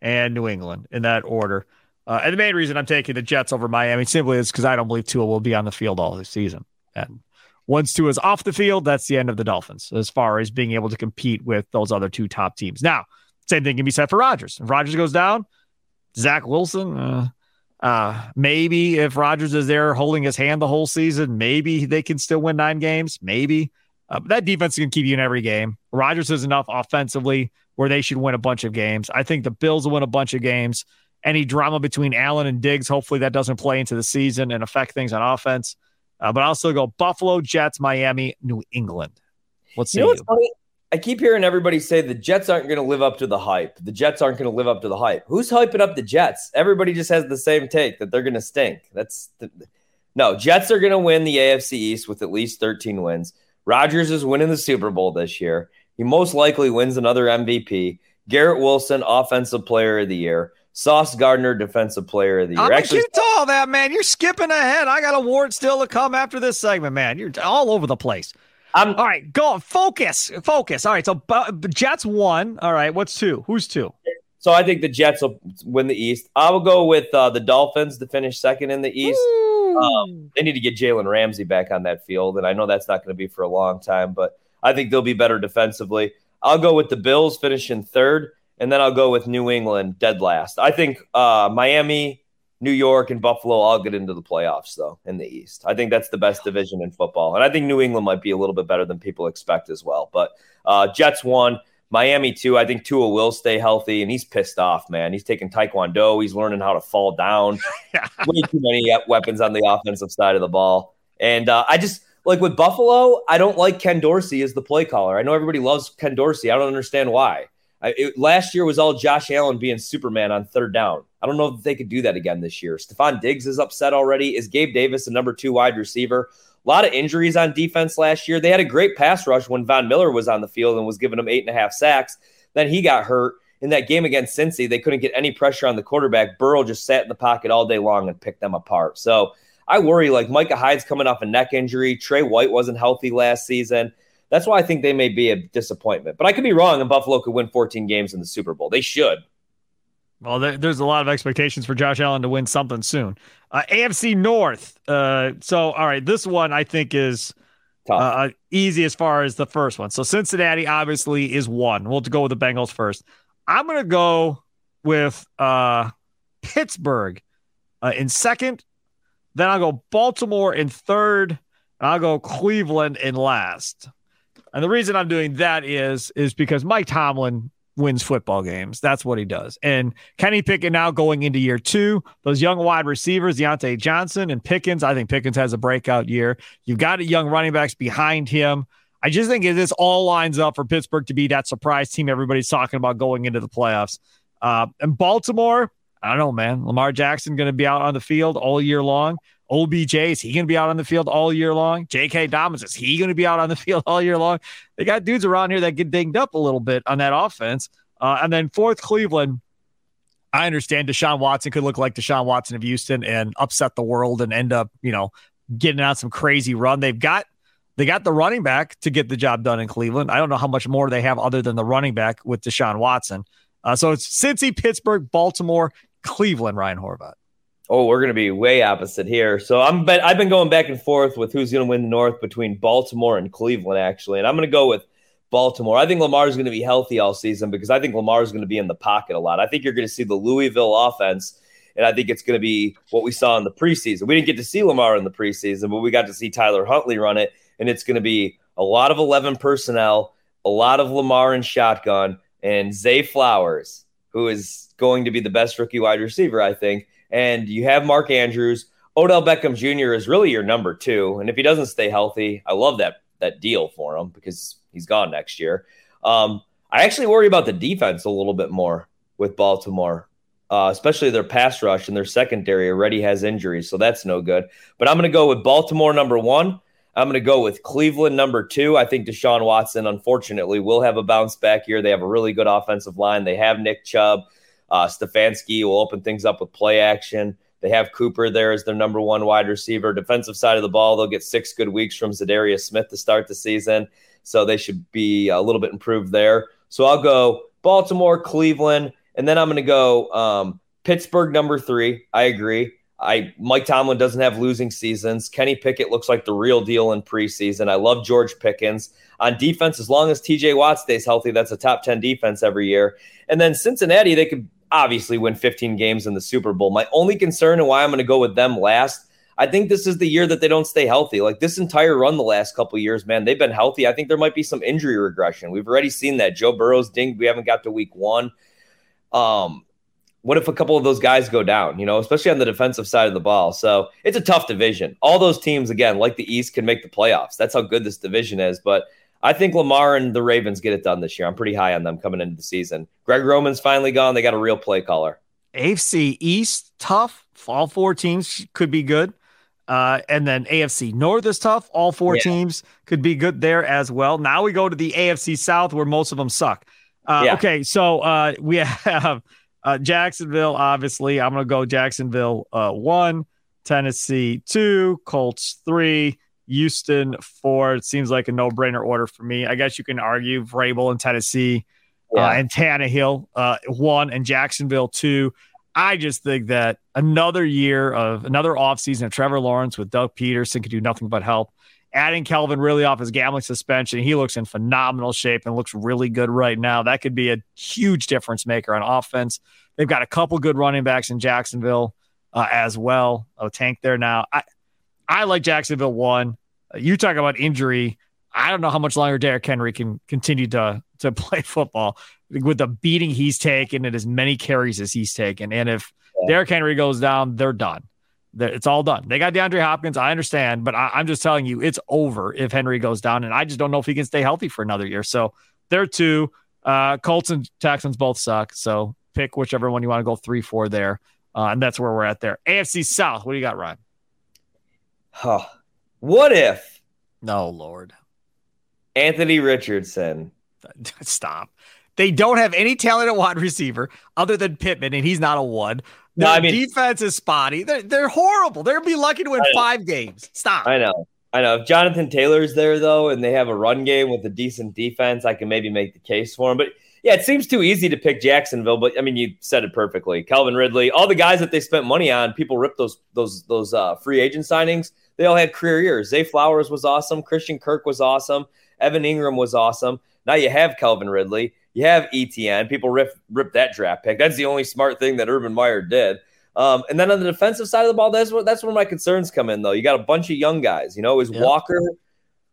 and New England in that order. and the main reason I'm taking the Jets over Miami simply is because I don't believe Tua will be on the field all season. And once Tua is off the field, that's the end of the Dolphins as far as being able to compete with those other two top teams. Now, same thing can be said for Rodgers. If Rodgers goes down, Zach Wilson, uh, uh, maybe if Rodgers is there holding his hand the whole season, maybe they can still win nine games. Maybe. Uh, that defense can keep you in every game. Rodgers is enough offensively where they should win a bunch of games. I think the Bills will win a bunch of games. Any drama between Allen and Diggs, hopefully that doesn't play into the season and affect things on offense. Uh, but I'll still go Buffalo, Jets, Miami, New England. What's you know what's funny? I keep hearing everybody say the Jets aren't going to live up to the hype. The Jets aren't going to live up to the hype. Who's hyping up the Jets? Everybody just has the same take that they're going to stink. That's the, no Jets are going to win the AFC East with at least 13 wins. Rodgers is winning the Super Bowl this year. He most likely wins another MVP. Garrett Wilson, Offensive Player of the Year. Sauce Gardner, Defensive Player of the Year. I'm Actually, to all that, man. You're skipping ahead. I got a award still to come after this segment, man. You're all over the place. I'm, all right, go on. Focus. Focus. All right. So Jets won. All right. What's two? Who's two? So I think the Jets will win the East. I will go with uh, the Dolphins to finish second in the East. Um, they need to get Jalen Ramsey back on that field, and I know that's not going to be for a long time, but I think they'll be better defensively. I'll go with the Bills finishing third and then I'll go with New England dead last. I think uh, Miami, New York, and Buffalo all get into the playoffs though in the East. I think that's the best division in football, and I think New England might be a little bit better than people expect as well. But uh, Jets won. Miami too. I think Tua will stay healthy, and he's pissed off, man. He's taking Taekwondo. He's learning how to fall down. *laughs* Way too many weapons on the offensive side of the ball, and uh, I just like with Buffalo. I don't like Ken Dorsey as the play caller. I know everybody loves Ken Dorsey. I don't understand why. I, it, last year was all Josh Allen being Superman on third down. I don't know if they could do that again this year. Stefon Diggs is upset already. Is Gabe Davis the number two wide receiver? A lot of injuries on defense last year. They had a great pass rush when Von Miller was on the field and was giving them eight and a half sacks. Then he got hurt. In that game against Cincy, they couldn't get any pressure on the quarterback. Burrow just sat in the pocket all day long and picked them apart. So I worry like Micah Hyde's coming off a neck injury. Tre White wasn't healthy last season. That's why I think they may be a disappointment. But I could be wrong, and Buffalo could win 14 games in the Super Bowl. They should. Well, there's a lot of expectations for Josh Allen to win something soon. Uh, AFC North. Uh, so, all right, this one I think is uh, uh, easy as far as the first one. So, Cincinnati obviously is one. We'll go with the Bengals first. I'm going to go with uh, Pittsburgh uh, in second. Then I'll go Baltimore in third. And I'll go Cleveland in last. And the reason I'm doing that is is because Mike Tomlin wins football games. That's what he does. And Kenny Pickett now going into year two, those young wide receivers, Diontae Johnson and Pickens. I think Pickens has a breakout year. You've got young running backs behind him. I just think this all lines up for Pittsburgh to be that surprise team everybody's talking about going into the playoffs. Uh, and Baltimore, I don't know, man. Lamar Jackson going to be out on the field all year long. OBJ, is he going to be out on the field all year long? J.K. Dobbins, is he going to be out on the *laughs* field all year long? They got dudes around here that get dinged up a little bit on that offense. Uh, and then fourth, Cleveland. I understand Deshaun Watson could look like Deshaun Watson of Houston and upset the world and end up, you know, getting out some crazy run. They've got they got the running back to get the job done in Cleveland. I don't know how much more they have other than the running back with Deshaun Watson. Uh, so it's Cincy, Pittsburgh, Baltimore, Cleveland, Ryan Horvat. Oh, we're going to be way opposite here. So I'm, but I've been going back and forth with who's going to win the North between Baltimore and Cleveland, actually, and I'm going to go with Baltimore. I think Lamar is going to be healthy all season because I think Lamar is going to be in the pocket a lot. I think you're going to see the Louisville offense, and I think it's going to be what we saw in the preseason. We didn't get to see Lamar in the preseason, but we got to see Tyler Huntley run it, and it's going to be a lot of 11 personnel, a lot of Lamar and shotgun, and Zay Flowers, who is going to be the best rookie wide receiver, I think. And you have Mark Andrews. Odell Beckham Jr. is really your number two. And if he doesn't stay healthy, I love that that deal for him because he's gone next year. Um, I actually worry about the defense a little bit more with Baltimore, uh, especially their pass rush and their secondary already has injuries, so that's no good. But I'm going to go with Baltimore number one. I'm going to go with Cleveland number two. I think Deshaun Watson, unfortunately, will have a bounce back year. They have a really good offensive line. They have Nick Chubb. Uh, Stefanski will open things up with play action. They have Cooper there as their number one wide receiver. Defensive side of the ball, they'll get six good weeks from Za'Darius Smith to start the season. So they should be a little bit improved there. So I'll go Baltimore, Cleveland, and then I'm going to go um, Pittsburgh number three. I agree. I Mike Tomlin doesn't have losing seasons. Kenny Pickett looks like the real deal in preseason. I love George Pickens on defense. As long as TJ Watt stays healthy, that's a top ten defense every year. And then Cincinnati, they could obviously win 15 games in the Super Bowl. My only concern and why I'm going to go with them last, I think this is the year that they don't stay healthy. Like this entire run the last couple years, man, they've been healthy. I think there might be some injury regression. We've already seen that. Joe Burrow's dinged. We haven't got to week one. Um, what if a couple of those guys go down, you know, especially on the defensive side of the ball? So it's a tough division. All those teams, again, like the East, can make the playoffs. That's how good this division is. But I think Lamar and the Ravens get it done this year. I'm pretty high on them coming into the season. Greg Roman's finally gone. They got a real play caller. AFC East, tough. All four teams could be good. Uh, and then AFC North is tough. All four yeah. teams could be good there as well. Now we go to the AFC South where most of them suck. Uh, yeah. Okay, so uh, we *laughs* have uh, Jacksonville, obviously. I'm going to go Jacksonville uh, one, Tennessee two, Colts three, Houston four. It seems like a no brainer order for me. I guess you can argue Vrabel in Tennessee uh, yeah. uh, and Tannehill uh, one and Jacksonville two. I just think that another year of another offseason of Trevor Lawrence with Doug Pederson could do nothing but help. Adding Calvin Ridley off his gambling suspension, he looks in phenomenal shape and looks really good right now. That could be a huge difference maker on offense. They've got a couple good running backs in Jacksonville uh, as well. A tank there now. I I like Jacksonville one. You talk about injury. I don't know how much longer Derrick Henry can continue to to *laughs* play football with the beating he's taken and as many carries as he's taken. And if yeah. Derrick Henry goes down, they're done. They're, it's all done. They got DeAndre Hopkins. I understand, but I, am just telling you, it's over if Henry goes down. And I just don't know if he can stay healthy for another year. So they're two. Uh, Colts and Texans both suck. So pick whichever one you want to go three, four there. Uh, and that's where we're at there. AFC South. What do you got, Ryan? Huh. What if? No, Lord. Anthony Richardson. *laughs* Stop. They don't have any talent at wide receiver other than Pittman, and he's not a one. Their no, I mean, defense is spotty. They're, they're horrible. They'll be lucky to win five games. Stop. I know. I know. If Jonathan Taylor's there, though, and they have a run game with a decent defense, I can maybe make the case for him. But yeah, it seems too easy to pick Jacksonville, but I mean, you said it perfectly. Calvin Ridley, all the guys that they spent money on, people ripped those those those uh, free agent signings. They all had career years. Zay Flowers was awesome. Christian Kirk was awesome. Evan Engram was awesome. Now you have Calvin Ridley. You have ETN. People rip rip that draft pick. That's the only smart thing that Urban Meyer did. Um, and then on the defensive side of the ball, that's what that's where my concerns come in. Though you got a bunch of young guys. You know, is Walker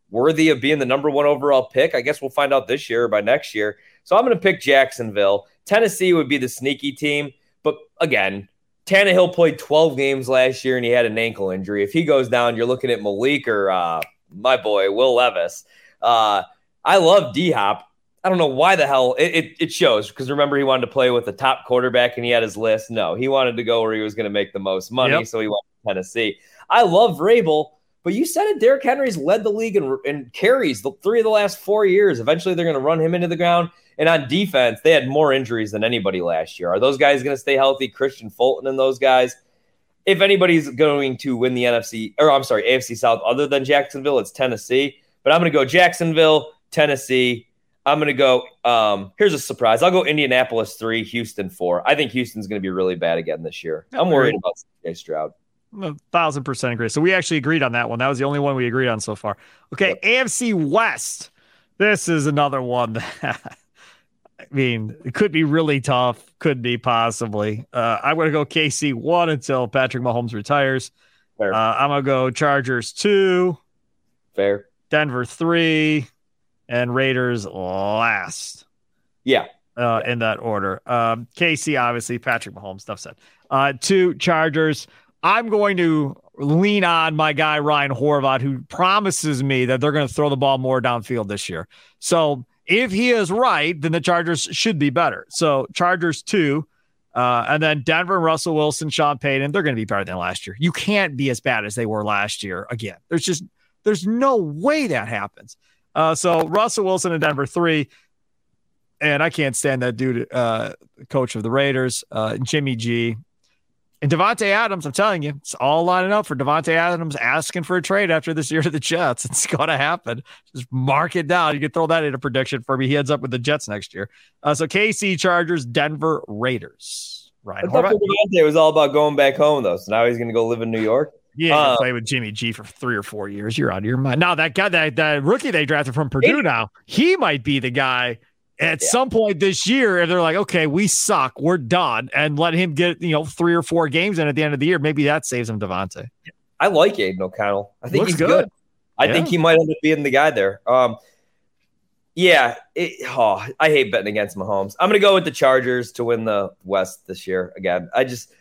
worthy of being the number one overall pick? I guess we'll find out this year or by next year. So I'm going to pick Jacksonville. Tennessee would be the sneaky team. But again, Tannehill played 12 games last year and he had an ankle injury. If he goes down, you're looking at Malik or uh, my boy, Will Levis. Uh, I love D Hop. I don't know why the hell it, it, it shows because remember he wanted to play with the top quarterback and he had his list. No, he wanted to go where he was going to make the most money, yep. so he went to Tennessee. I love Vrabel, but you said it. Derrick Henry's led the league and, and carries the three of the last four years. Eventually, they're going to run him into the ground. And on defense, they had more injuries than anybody last year. Are those guys going to stay healthy? Kristian Fulton and those guys. If anybody's going to win the NFC, or I'm sorry, AFC South, other than Jacksonville, it's Tennessee. But I'm going to go Jacksonville, Tennessee, I'm going to go. Um, here's a surprise. I'll go Indianapolis three, Houston four. I think Houston's going to be really bad again this year. I'm worried about CJ Stroud. A thousand percent agree. So we actually agreed on that one. That was the only one we agreed on so far. Okay, yep. AFC West. This is another one that *laughs* I mean, it could be really tough. Could be possibly. Uh, I'm going to go KC one until Patrick Mahomes retires. Fair. Uh, I'm going to go Chargers two. Fair. Denver three and Raiders last. Yeah. Uh, in that order. Um, KC, obviously, Patrick Mahomes, stuff said. Uh, two Chargers. I'm going to lean on my guy, Ryan Horvat, who promises me that they're going to throw the ball more downfield this year. So if he is right, then the Chargers should be better. So Chargers two. Uh, and then Denver Russell Wilson, Sean Payton, they're going to be better than last year. You can't be as bad as they were last year again. There's just, there's no way that happens. Uh, so Russell Wilson and Denver three, and I can't stand that dude, uh, coach of the Raiders, uh, Jimmy G. And Davante Adams, I'm telling you, it's all lining up for Davante Adams asking for a trade after this year to the Jets. *laughs* It's going to happen. Just mark it down. You can throw that in a prediction for me. He ends up with the Jets next year. Uh, so KC Chargers, Denver Raiders. Right. Davante was all about going back home though. So now he's going to go live in New York. Yeah, uh, play with Jimmy G for three or four years. You're out of your mind. Now that guy, that that rookie they drafted from Purdue, now he might be the guy at yeah. some point this year. And they're like, okay, we suck, we're done, and let him get you know three or four games in at the end of the year. Maybe that saves him Davante. I like Aidan O'Connell. I think Looks he's good. good. I yeah. think he might end up being the guy there. Um, yeah, it, oh, I hate betting against Mahomes. I'm going to go with the Chargers to win the West this year again. I just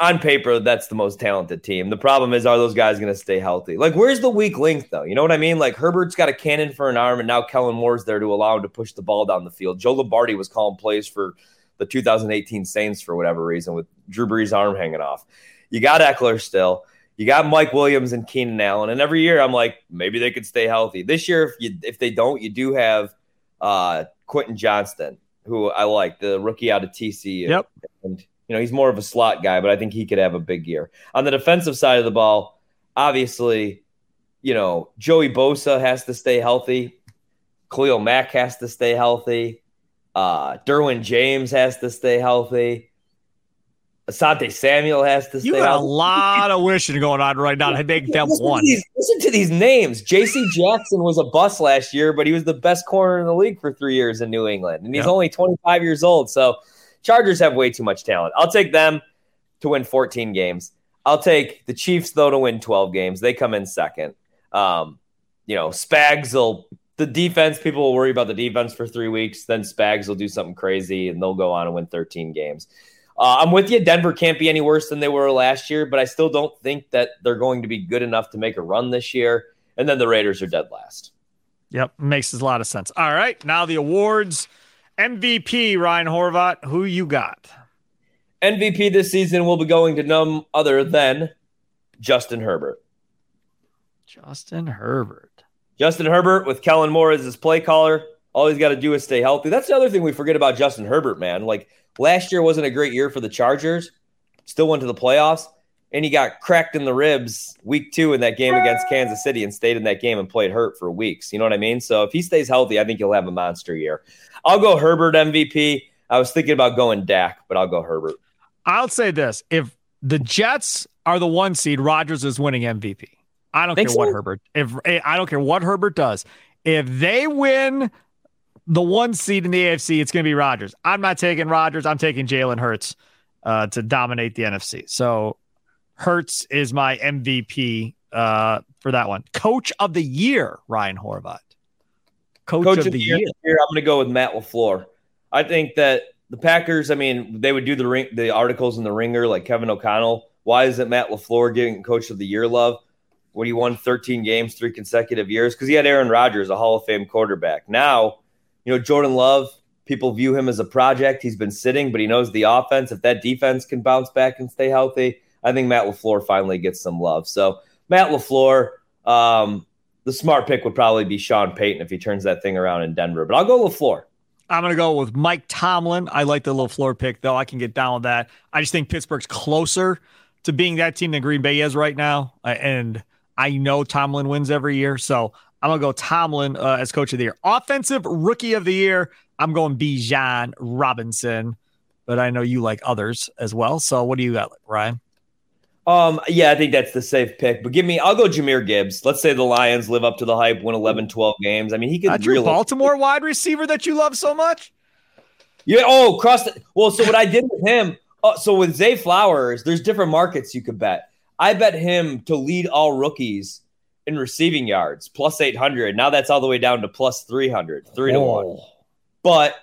on paper, that's the most talented team. The problem is, are those guys going to stay healthy? Like, where's the weak link, though? You know what I mean? Like, Herbert's got a cannon for an arm, and now Kellen Moore's there to allow him to push the ball down the field. Joe Lombardi was calling plays for the 2018 Saints for whatever reason with Drew Brees' arm hanging off. You got Ekeler still. You got Mike Williams and Keenan Allen, and every year I'm like, maybe they could stay healthy. This year, if you if they don't, you do have uh, Quentin Johnston, who I like, the rookie out of TCU. Yep. And you know, he's more of a slot guy, but I think he could have a big year. On the defensive side of the ball, obviously, you know, Joey Bosa has to stay healthy. Khalil Mack has to stay healthy. Uh, Derwin James has to stay healthy. Asante Samuel has to stay you got healthy. a lot of wishing going on right now to make them listen one. To these, listen to these names. J.C. *laughs* Jackson was a bust last year, but he was the best corner in the league for three years in New England, and he's only 25 years old. So Chargers have way too much talent. I'll take them to win 14 games. I'll take the Chiefs though to win 12 games. They come in second. Um, you know, Spags will the defense. People will worry about the defense for three weeks. Then Spags will do something crazy and they'll go on and win 13 games. Uh, I'm with you. Denver can't be any worse than they were last year, but I still don't think that they're going to be good enough to make a run this year. And then the Raiders are dead last. Yep, makes a lot of sense. All right, now the awards. MVP, Ryan Horvat, who you got? MVP this season will be going to none other than Justin Herbert. Justin Herbert. Justin Herbert with Kellen Moore as his play caller. All he's got to do is stay healthy. That's the other thing we forget about Justin Herbert, man. Like last year wasn't a great year for the Chargers, still went to the playoffs, and he got cracked in the ribs week two in that game against Kansas City and stayed in that game and played hurt for weeks. You know what I mean? So if he stays healthy, I think he'll have a monster year. I'll go Herbert MVP. I was thinking about going Dak, but I'll go Herbert. I'll say this: if the Jets are the one seed, Rodgers is winning MVP. I don't Think care so? what Herbert. If eh, I don't care what Herbert does, if they win the one seed in the AFC, it's going to be Rodgers. I'm not taking Rodgers. I'm taking Jalen Hurts uh, to dominate the NFC. So Hurts is my MVP uh, for that one. Coach of the year, Ryan Horvat. Coach, Coach of, of, the, year. year. I'm going to go with Matt LaFleur. I think that the Packers. I mean, they would do the ring, the articles in the Ringer, like Kevin O'Connell. Why isn't Matt LaFleur getting Coach of the Year love? When he won 13 games, three consecutive years, because he had Aaron Rodgers, a Hall of Fame quarterback. Now, you know, Jordan Love, people view him as a project. He's been sitting, but he knows the offense. If that defense can bounce back and stay healthy, I think Matt LaFleur finally gets some love. So, Matt LaFleur, um, the smart pick would probably be Sean Payton if he turns that thing around in Denver, but I'll go LaFleur. I'm going to go with Mike Tomlin. I like the LaFleur pick, though. I can get down with that. I just think Pittsburgh's closer to being that team than Green Bay is right now. And I know Tomlin wins every year. So I'm going to go Tomlin uh, as coach of the year. Offensive rookie of the year, I'm going Bijan Robinson. But I know you like others as well. So what do you got, Ryan? Um, yeah, I think that's the safe pick. But give me, I'll go Jahmyr Gibbs. Let's say the Lions live up to the hype, win 11, 12 games. I mean, he could. Not your Baltimore wide receiver that you love so much. Yeah. Oh, cross. The, well, so what I did with him. Uh, so with Zay Flowers, there's different markets you could bet. I bet him to lead all rookies in receiving yards, plus 800. Now that's all the way down to plus 300, three to one. But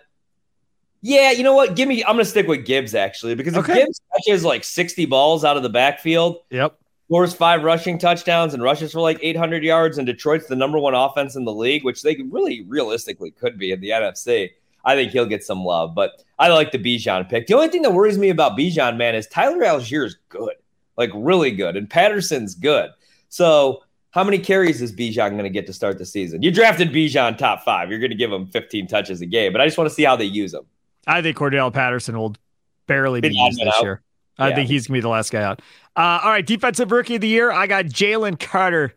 yeah, you know what? Give me. I'm going to stick with Gibbs actually because if okay. Gibbs catches like 60 balls out of the backfield, yep, scores five rushing touchdowns and rushes for like 800 yards, and Detroit's the number one offense in the league, which they really realistically could be in the NFC. I think he'll get some love, but I like the Bijan pick. The only thing that worries me about Bijan, man, is Tyler Allgeier is good, like really good, and Patterson's good. So how many carries is Bijan going to get to start the season? You drafted Bijan top five. You're going to give him 15 touches a game, but I just want to see how they use him. I think Cordarrelle Patterson will barely be used this out. year. I yeah. think he's gonna be the last guy out. Uh, all right, defensive rookie of the year. I got Jalen Carter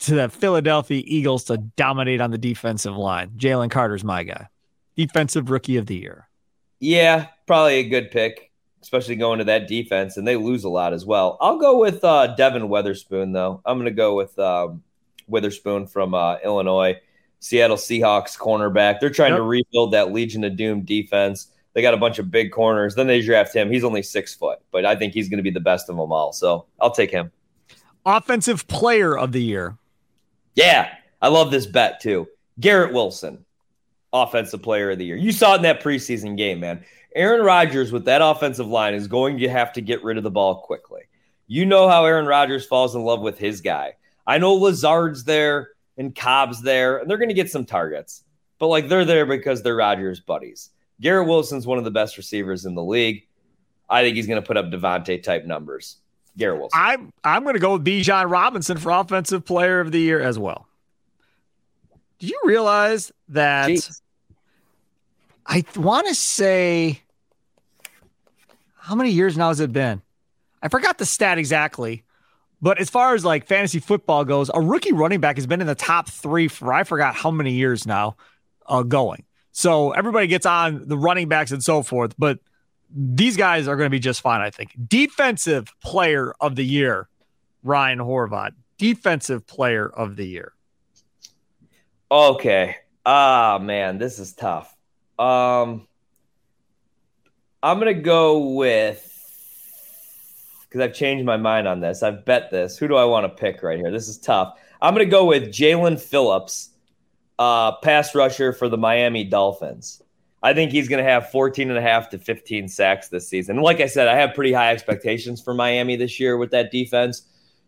to the Philadelphia Eagles to dominate on the defensive line. Jalen Carter's my guy. Defensive rookie of the year. Yeah, probably a good pick, especially going to that defense, and they lose a lot as well. I'll go with uh, Devon Witherspoon though. I'm gonna go with um, Witherspoon from uh, Illinois. Seattle Seahawks cornerback. They're trying yep. to rebuild that Legion of Doom defense. They got a bunch of big corners. Then they draft him. He's only six foot, but I think he's going to be the best of them all. So I'll take him. Offensive player of the year. Yeah, I love this bet too. Garrett Wilson, offensive player of the year. You saw it in that preseason game, man. Aaron Rodgers with that offensive line is going to have to get rid of the ball quickly. You know how Aaron Rodgers falls in love with his guy. I know Lazard's there and Cobb's there, and they're going to get some targets. But like they're there because they're Rodgers buddies. Garrett Wilson's one of the best receivers in the league. I think he's going to put up Davante type numbers. Garrett Wilson. I'm I'm going to go with Bijan Robinson for offensive player of the year as well. Do you realize that? Jeez. I want to say how many years now has it been? I forgot the stat exactly, but as far as like fantasy football goes, a rookie running back has been in the top three for I forgot how many years now uh, going. So everybody gets on the running backs and so forth, but these guys are going to be just fine, I think. Defensive player of the year, Ryan Horvat. Defensive player of the year. Okay. Ah, man, this is tough. Um, I'm going to go with because I've changed my mind on this. I've bet this. Who do I want to pick right here? This is tough. I'm going to go with Jaelan Phillips, uh, pass rusher for the Miami Dolphins. I think he's going to have 14 and a half to 15 sacks this season. Like I said, I have pretty high expectations for Miami this year with that defense.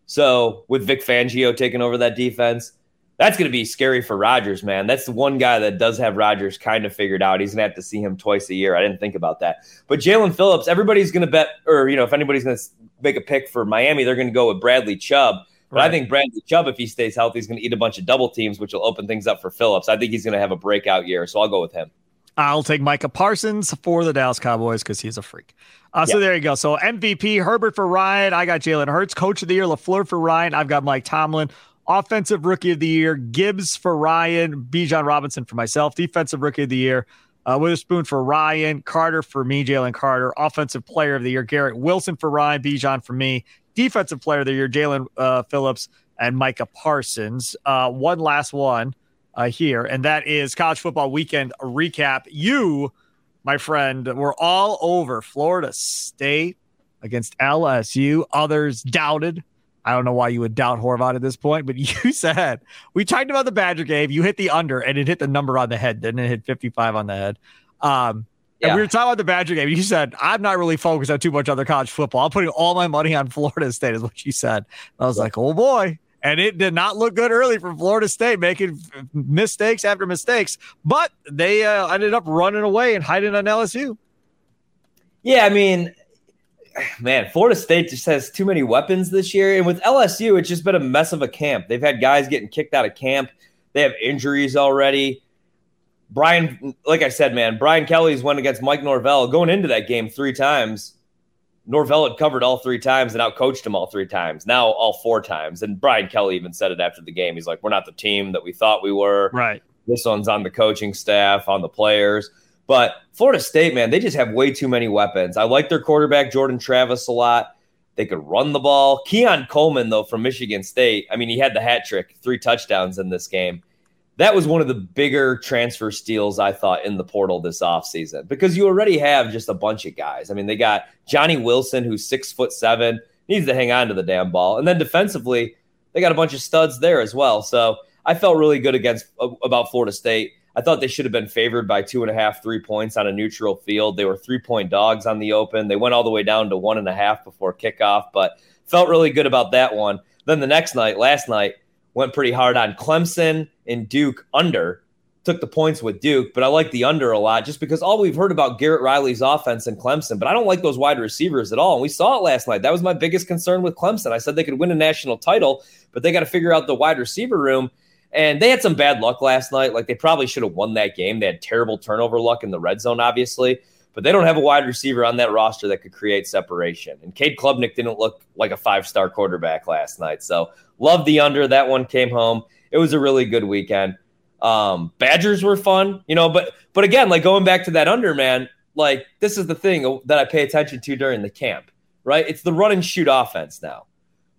So with Vic Fangio taking over that defense, that's going to be scary for Rodgers, man. That's the one guy that does have Rodgers kind of figured out. He's going to have to see him twice a year. I didn't think about that. But Jaelan Phillips, everybody's going to bet, or, you know, if anybody's going to make a pick for Miami, they're going to go with Bradley Chubb. But right. I think Bradley Chubb, if he stays healthy, is going to eat a bunch of double teams, which will open things up for Phillips. I think he's going to have a breakout year. So I'll go with him. I'll take Micah Parsons for the Dallas Cowboys because he's a freak. Uh, so there you go. So MVP Herbert for Ryan. I got Jalen Hurts, Coach of the Year. Lafleur for Ryan. I've got Mike Tomlin. Offensive Rookie of the Year, Gibbs for Ryan, Bijan Robinson for myself. Defensive Rookie of the Year, uh, Witherspoon for Ryan, Carter for me, Jalen Carter. Offensive Player of the Year, Garrett Wilson for Ryan, Bijan for me. Defensive Player of the Year, Jalen uh, Phillips and Micah Parsons. Uh, one last one uh, here, and that is College Football Weekend recap. You, my friend, were all over Florida State against LSU. Others doubted I don't know why you would doubt Horvat at this point, but *laughs* you said we talked about the Badger game. You hit the under and it hit the number on the head, didn't it hit 55 on the head? Um, yeah. And we were talking about the Badger game. You said, I'm not really focused on too much other college football. I'm putting all my money on Florida State, is what you said. And I was like, oh boy. And it did not look good early for Florida State, making mistakes after mistakes. But they uh, ended up running away and hiding on LSU. Yeah, I mean, man, Florida State just has too many weapons this year. And with LSU, it's just been a mess of a camp. They've had guys getting kicked out of camp, they have injuries already. Brian, like I said, man, Brian Kelly's went against Mike Norvell going into that game three times. Norvell had covered all three times and outcoached him all three times. Now all four times. And Brian Kelly even said it after the game. He's like, "We're not the team that we thought we were. Right. This one's on the coaching staff, on the players." But Florida State, man, they just have way too many weapons. I like their quarterback Jordan Travis a lot. They could run the ball. Keon Coleman, though, from Michigan State, I mean, he had the hat trick, three touchdowns in this game that was one of the bigger transfer steals I thought in the portal this offseason because you already have just a bunch of guys. I mean, they got Johnny Wilson, who's six foot seven, needs to hang on to the damn ball. And then defensively, they got a bunch of studs there as well. So I felt really good against about Florida State. I thought they should have been favored by two and a half, three points on a neutral field. They were three point dogs on the open. They went all the way down to one and a half before kickoff, but felt really good about that one. Then the next night, last night, went pretty hard on Clemson and Duke under. Took the points with Duke, but I like the under a lot just because all we've heard about Garrett Riley's offense in Clemson, but I don't like those wide receivers at all. And we saw it last night. That was my biggest concern with Clemson. I said they could win a national title, but they got to figure out the wide receiver room. And they had some bad luck last night. Like they probably should have won that game. They had terrible turnover luck in the red zone, obviously, but they don't have a wide receiver on that roster that could create separation. And Cade Klubnik didn't look like a five star quarterback last night. So love the under. That one came home it was a really good weekend. Um, Badgers were fun, you know, but but again, like going back to that under man, like this is the thing that I pay attention to during the camp, right? It's the run and shoot offense now.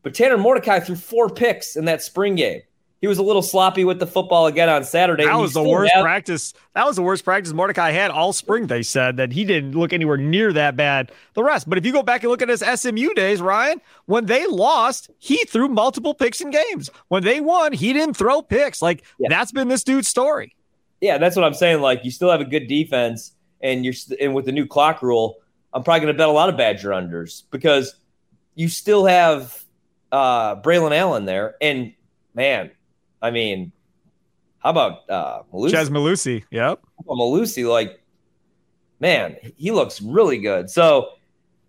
But Tanner Mordecai threw four picks in that spring game. He was a little sloppy with the football again on Saturday. That was the worst have- practice. That was the worst practice Mordecai had all spring. They said that he didn't look anywhere near that bad the rest. But if you go back and look at his SMU days, Ryan, when they lost, he threw multiple picks in games. When they won, he didn't throw picks. Like yeah. that's been this dude's story. Yeah, that's what I'm saying. Like you still have a good defense, and you're and with the new clock rule, I'm probably going to bet a lot of Badger unders because you still have uh Braylon Allen there, and man, I mean, how about uh Mellusi? Chez Mellusi, yep. Mellusi, like, man, he looks really good. So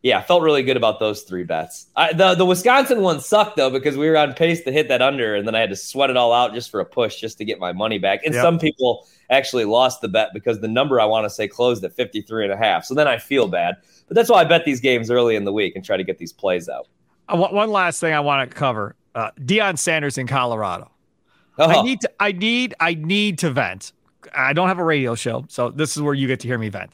yeah, felt really good about those three bets. I, the the Wisconsin one sucked though because we were on pace to hit that under, and then I had to sweat it all out just for a push, just to get my money back. And yep. some people actually lost the bet because the number I want to say closed at 53 and a half. So then I feel bad. But that's why I bet these games early in the week and try to get these plays out. Uh, one last thing I want to cover: uh, Deion Sanders in Colorado. I uh-huh. need to I need I need to vent. I don't have a radio show, so this is where you get to hear me vent.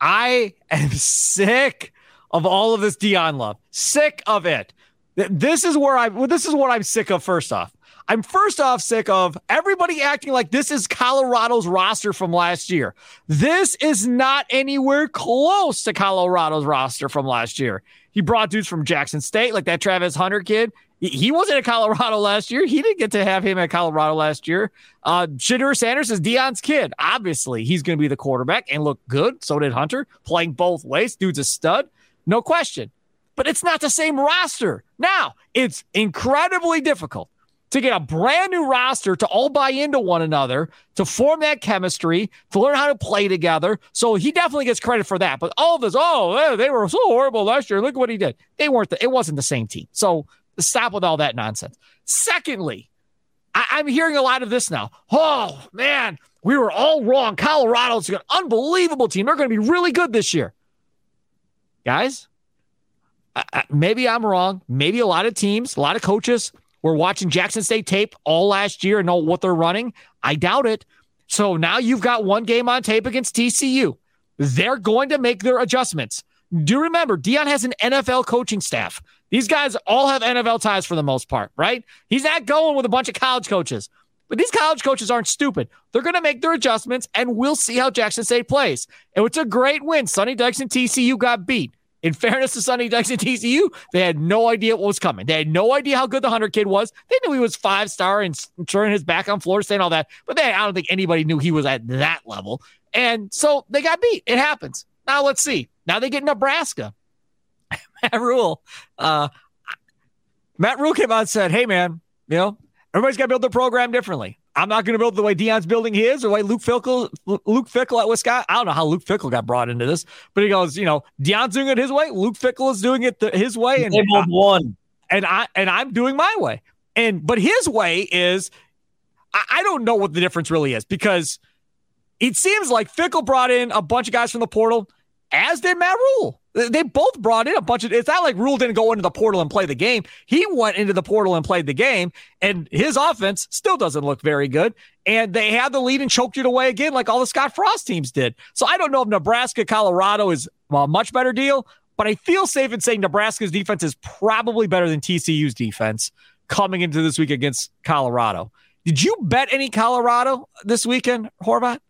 I am *laughs* sick of all of this Deion love. Sick of it. This is where I well, this is what I'm sick of first off. I'm first off sick of everybody acting like this is Colorado's roster from last year. This is not anywhere close to Colorado's roster from last year. He brought dudes from Jackson State, like that Travis Hunter kid. He wasn't at Colorado last year. He didn't get to have him at Colorado last year. Uh, Shedeur Sanders is Deion's kid. Obviously, he's going to be the quarterback and look good. So did Hunter, playing both ways. Dude's a stud, no question. But it's not the same roster. Now, it's incredibly difficult to get a brand new roster to all buy into one another, to form that chemistry, to learn how to play together. So he definitely gets credit for that. But all of this, oh, they were so horrible last year. Look what he did. They weren't. The, it wasn't the same team. So Stop with all that nonsense. Secondly, I- am hearing a lot of this now. Oh, man, we were all wrong. Colorado's an unbelievable team. They're going to be really good this year. Guys, I- I- maybe I'm wrong. Maybe a lot of teams, a lot of coaches were watching Jackson State tape all last year and know what they're running. I doubt it. So now you've got one game on tape against TCU. They're going to make their adjustments. Do remember, Deion has an NFL coaching staff. These guys all have NFL ties for the most part, right? He's not going with a bunch of college coaches. But these college coaches aren't stupid. They're going to make their adjustments, and we'll see how Jackson State plays. And it's a great win. Sonny Dykes and TCU got beat. in fairness to Sonny Dykes and TCU, they had no idea what was coming. They had no idea how good the Hunter kid was. They knew he was five star and turning his back on Florida State and all that, but they, I don't think anybody knew he was at that level. And so they got beat. It happens. Now let's see. Now they get Nebraska. *laughs* Matt Rhule. uh, Matt Rhule came out and said, "Hey man, you know everybody's got to build their program differently. I'm not going to build the way Deion's building his, or the way Luke Fickell, Luke Fickell at Wisconsin. I don't know how Luke Fickell got brought into this, but he goes, you know, Deion's doing it his way. Luke Fickell is doing it the, his way, and they both won. And I and I'm doing my way. And but his way is, I, I don't know what the difference really is because it seems like Fickell brought in a bunch of guys from the portal, as did Matt Rhule. They both brought in a bunch of. It's not like Rhule didn't go into the portal and play the game. He went into the portal and played the game, and his offense still doesn't look very good. And they had the lead and choked it away again, like all the Scott Frost teams did. So I don't know if Nebraska, Colorado is a much better deal, but I feel safe in saying Nebraska's defense is probably better than TCU's defense coming into this week against Colorado. Did you bet any Colorado this weekend, Horvat?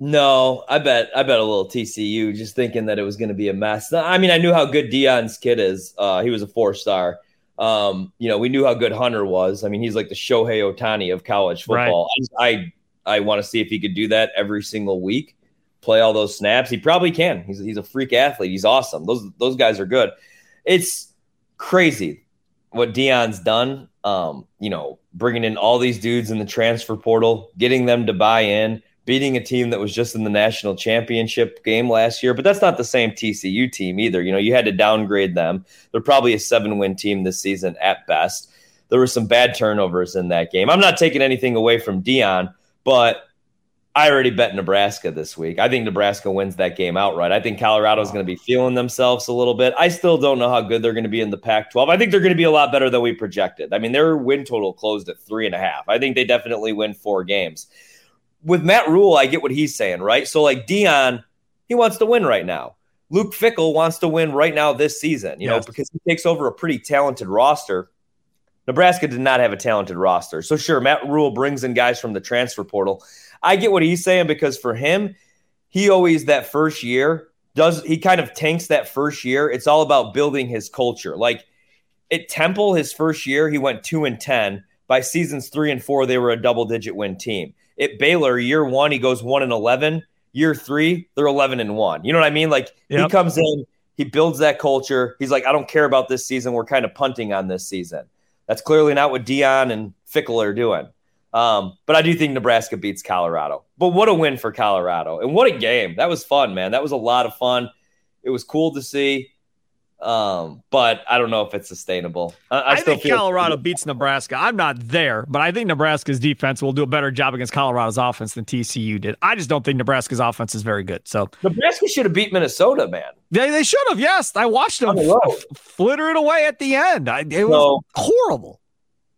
No, I bet I bet a little TCU, just thinking that it was going to be a mess. I mean, I knew how good Deion's kid is. Uh, he was a four star. Um, you know, we knew how good Hunter was. I mean, he's like the Shohei Ohtani of college football. Right. I I, I want to see if he could do that every single week, play all those snaps. He probably can. He's he's a freak athlete. He's awesome. Those those guys are good. It's crazy what Deion's done. Um, you know, bringing in all these dudes in the transfer portal, getting them to buy in beating a team that was just in the national championship game last year, but that's not the same TCU team either. You know, you had to downgrade them. They're probably a seven win team this season at best. There were some bad turnovers in that game. I'm not taking anything away from Deion, but I already bet Nebraska this week. I think Nebraska wins that game outright. I think Colorado's going to be feeling themselves a little bit. I still don't know how good they're going to be in the Pac 12. I think they're going to be a lot better than we projected. I mean, their win total closed at three and a half. I think they definitely win four games with Matt Rhule, I get what he's saying, right? So like Deion, he wants to win right now. Luke Fickell wants to win right now this season, you yes. know, because he takes over a pretty talented roster. Nebraska did not have a talented roster. So sure, Matt Rhule brings in guys from the transfer portal. I get what he's saying because for him, he always that first year does he kind of tanks that first year. It's all about building his culture. Like at Temple, his first year, he went two and ten. By seasons three and four, they were a double digit win team. At Baylor, year one, he goes one and 11. Year three, they're 11 and one. You know what I mean? Like yep. he comes in, he builds that culture. He's like, I don't care about this season. We're kind of punting on this season. That's clearly not what Deion and Fickell are doing. Um, but I do think Nebraska beats Colorado. But what a win for Colorado. And what a game. That was fun, man. That was a lot of fun. It was cool to see. Um, but I don't know if it's sustainable. I, I, I think Colorado beats Nebraska. I'm not there, but I think Nebraska's defense will do a better job against Colorado's offense than TCU did. I just don't think Nebraska's offense is very good. So Nebraska should have beat Minnesota, man. They, they should have. Yes, I watched them f- flitter it away at the end. I, it was horrible.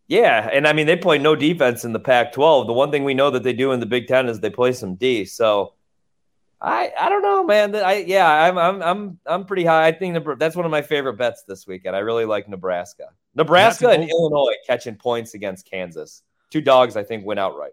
Yeah, and I mean they play no defense in the Pac-12. The one thing we know that they do in the Big Ten is they play some D. So I I don't know, man. I yeah, I'm I'm I'm I'm pretty high. I think that's one of my favorite bets this weekend. I really like Nebraska, Nebraska and Illinois catching points against Kansas. Two dogs, I think, win outright.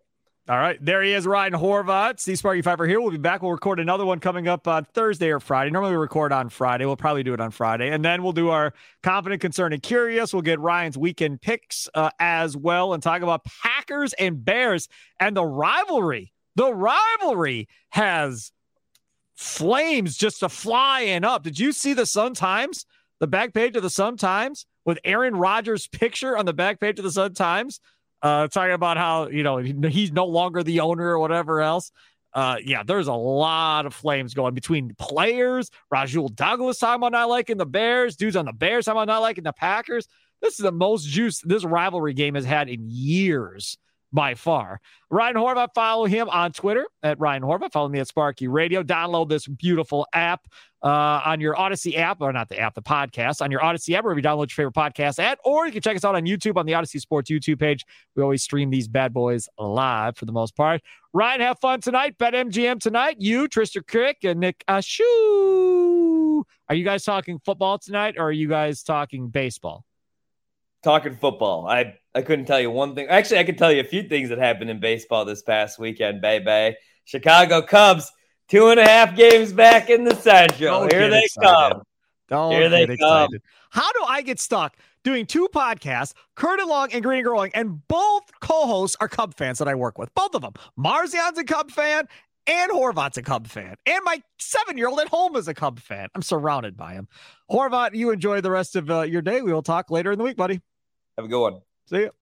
All right, there he is, Ryan Horvat. Steve Sparky Fifer here. We'll be back. We'll record another one coming up on Thursday or Friday. Normally we record on Friday. We'll probably do it on Friday, and then we'll do our confident, concerned, and curious. We'll get Ryan's weekend picks uh, as well, and talk about Packers and Bears and the rivalry. The rivalry has flames just a flying up. Did you see the Sun Times? The back page of the Sun Times with Aaron Rodgers' picture on the back page of the Sun Times, uh, talking about how you know he's no longer the owner or whatever else. Uh, yeah, there's a lot of flames going between players. Rasul Douglas talking about not liking the Bears, dudes on the Bears talking about not liking the Packers. This is the most juice this rivalry game has had in years by far. Ryan Horvat, follow him on Twitter at Ryan Horvat. Follow me at Sparky Radio. Download this beautiful app uh, on your Audacy app, or not the app, the podcast on your Audacy app, wherever you download your favorite podcast at, or you can check us out on YouTube on the Audacy Sports YouTube page. We always stream these bad boys live for the most part. Ryan, have fun tonight. BetMGM tonight. You, Tristan Crick, and Nick Ashu. Are you guys talking football tonight, or are you guys talking baseball? talking football. I I couldn't tell you one thing. Actually, I could tell you a few things that happened in baseball this past weekend, baby. Chicago Cubs, two and a half games back in the Central. Don't Here they excited. come. Don't Here they get come. How do I get stuck doing two podcasts, Curd and Long and Green and Growing, and both co-hosts are Cub fans that I work with? Both of them. Marzian's a Cub fan, and Horvat's a Cub fan, and my seven-year-old at home is a Cub fan. I'm surrounded by him. Horvat, you enjoy the rest of uh, your day. We will talk later in the week, buddy. Have a good one. See you.